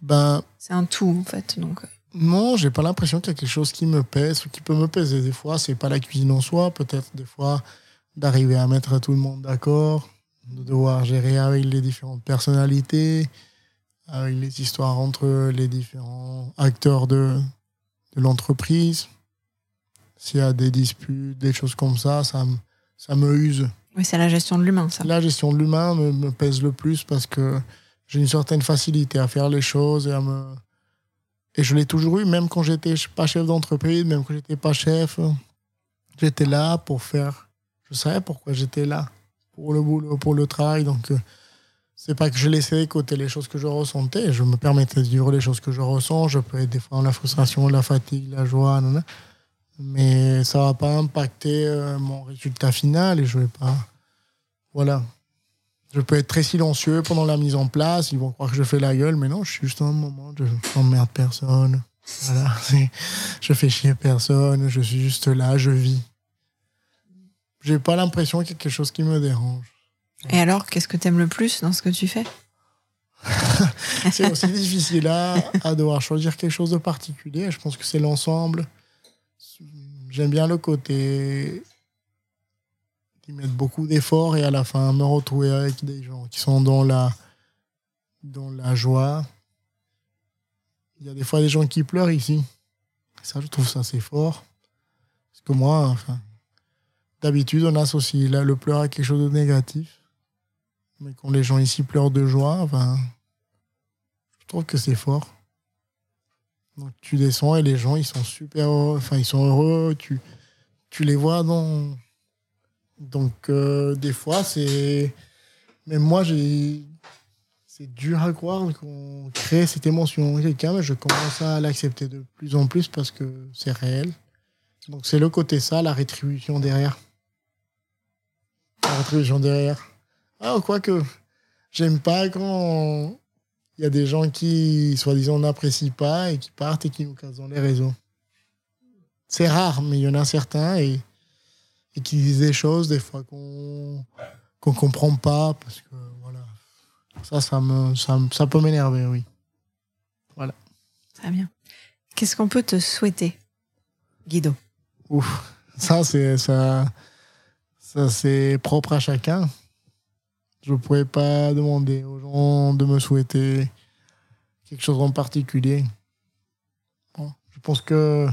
Ben. C'est un tout, en fait. Donc. Euh. Non, j'ai pas l'impression qu'il y a quelque chose qui me pèse ou qui peut me peser. Des fois, c'est pas la cuisine en soi. Peut-être des fois, d'arriver à mettre tout le monde d'accord, de devoir gérer avec les différentes personnalités, avec les histoires entre les différents acteurs de, de l'entreprise. S'il y a des disputes, des choses comme ça, ça, ça me use. Oui, c'est la gestion de l'humain, ça. La gestion de l'humain me, me, pèse le plus parce que j'ai une certaine facilité à faire les choses et à me. Et je l'ai toujours eu, même quand j'étais pas chef d'entreprise, même quand j'étais pas chef. J'étais là pour faire je savais pourquoi j'étais là pour le boulot, pour le travail. Donc, euh, c'est pas que je laissais côté les choses que je ressentais. Je me permettais de vivre les choses que je ressens. Je peux être des fois la frustration, la fatigue, la joie, mais ça va pas impacter euh, mon résultat final et je vais pas. Voilà. Je peux être très silencieux pendant la mise en place. Ils vont croire que je fais la gueule, mais non, je suis juste un moment. Je n'emmerde personne. Voilà. Je fais chier personne. Je suis juste là. Je vis j'ai pas l'impression qu'il y a quelque chose qui me dérange. Et alors, qu'est-ce que tu aimes le plus dans ce que tu fais? C'est aussi difficile à, à, devoir choisir quelque chose de particulier. Je pense que c'est l'ensemble. J'aime bien le côté qui mettent beaucoup d'efforts et à la fin me retrouver avec des gens qui sont dans la, dans la joie. Il y a des fois des gens qui pleurent ici. Ça, je trouve ça assez fort. Parce que moi, enfin, D'habitude, on associe là, le pleur à quelque chose de négatif. Mais quand les gens ici pleurent de joie, enfin, je trouve que c'est fort. Donc tu descends et les gens, ils sont super heureux, enfin, ils sont heureux, tu, tu les vois dans. Donc, euh, des fois, c'est. Même moi, j'ai. C'est dur à croire qu'on crée cette émotion en quelqu'un, mais je commence à l'accepter de plus en plus parce que c'est réel. Donc, c'est le côté ça, la rétribution derrière la derrière. Ah, quoique, j'aime pas quand il y a des gens qui, soi-disant, n'apprécient pas et qui partent et qui nous cassent dans les réseaux. C'est rare, mais il y en a certains et, et qui disent des choses des fois qu'on qu'on comprend pas parce que voilà. Ça, ça, me, ça, ça peut m'énerver, oui. Voilà. Très bien. Qu'est-ce qu'on peut te souhaiter, Guido? Ouf, ça, c'est ça ça, c'est propre à chacun. Je ne pourrais pas demander aux gens de me souhaiter quelque chose en particulier. je pense que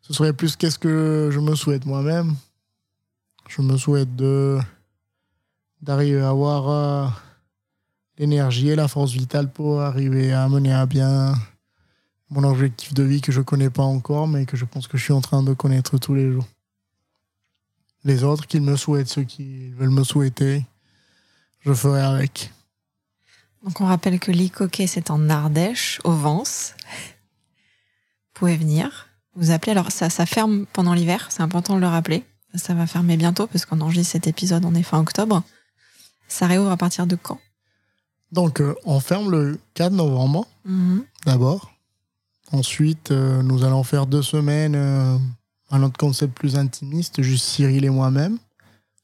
ce serait plus qu'est-ce que je me souhaite moi-même. Je me souhaite de d'arriver à avoir euh, l'énergie et la force vitale pour arriver à mener à bien mon objectif de vie que je ne connais pas encore, mais que je pense que je suis en train de connaître tous les jours les autres qu'ils me souhaitent, ceux qui veulent me souhaiter, je ferai avec. Donc on rappelle que l'Icoquet, c'est en Ardèche, au Vence. Vous pouvez venir, vous appelez. Alors ça, ça ferme pendant l'hiver, c'est important de le rappeler. Ça va fermer bientôt parce qu'on enregistre cet épisode, on est fin octobre. Ça réouvre à partir de quand? Donc euh, on ferme le 4 novembre, mhm. d'abord. Ensuite, euh, nous allons faire deux semaines euh, un autre concept plus intimiste, juste Cyril et moi-même.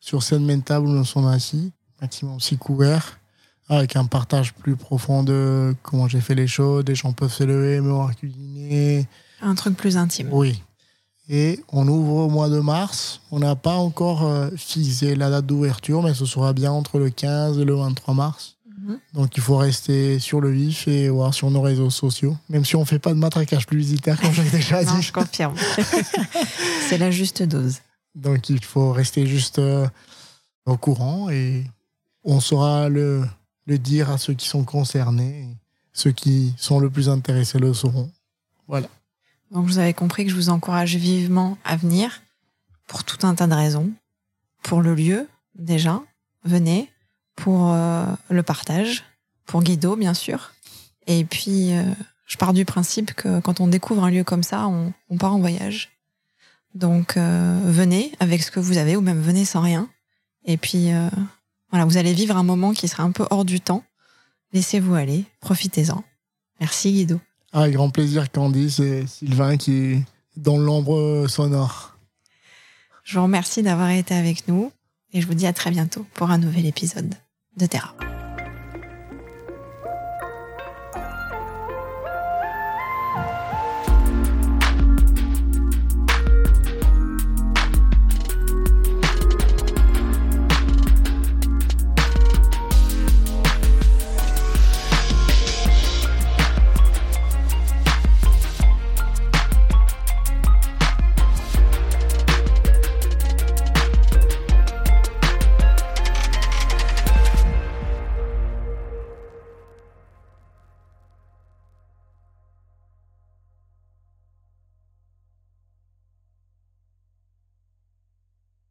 Sur cette même table où nous sommes assis, maximum six couverts, avec un partage plus profond de comment j'ai fait les choses. Des gens peuvent se lever, me voir cuisiner. Un truc plus intime. Oui. Et on ouvre au mois de mars. On n'a pas encore euh, fixé la date d'ouverture, mais ce sera bien entre le 15 et le 23 mars. Donc il faut rester sur le vif et voir sur nos réseaux sociaux. Même si on ne fait pas de matraquage publicitaire, comme j'ai déjà Non, dit. je confirme. C'est la juste dose. Donc il faut rester juste euh, au courant et on saura le, le dire à ceux qui sont concernés. Ceux qui sont le plus intéressés le sauront. Voilà. Donc vous avez compris que je vous encourage vivement à venir pour tout un tas de raisons. Pour le lieu, déjà, venez. Pour euh, le partage, pour Guido, bien sûr. Et puis, euh, je pars du principe que quand on découvre un lieu comme ça, on, on part en voyage. Donc euh, venez avec ce que vous avez, ou même venez sans rien. Et puis, voilà, vous allez vivre un moment qui sera un peu hors du temps. Laissez-vous aller, profitez-en. Merci Guido. Avec grand plaisir, Candy, c'est Sylvain qui est dans l'ombre sonore. Je vous remercie d'avoir été avec nous et je vous dis à très bientôt pour un nouvel épisode de Terra.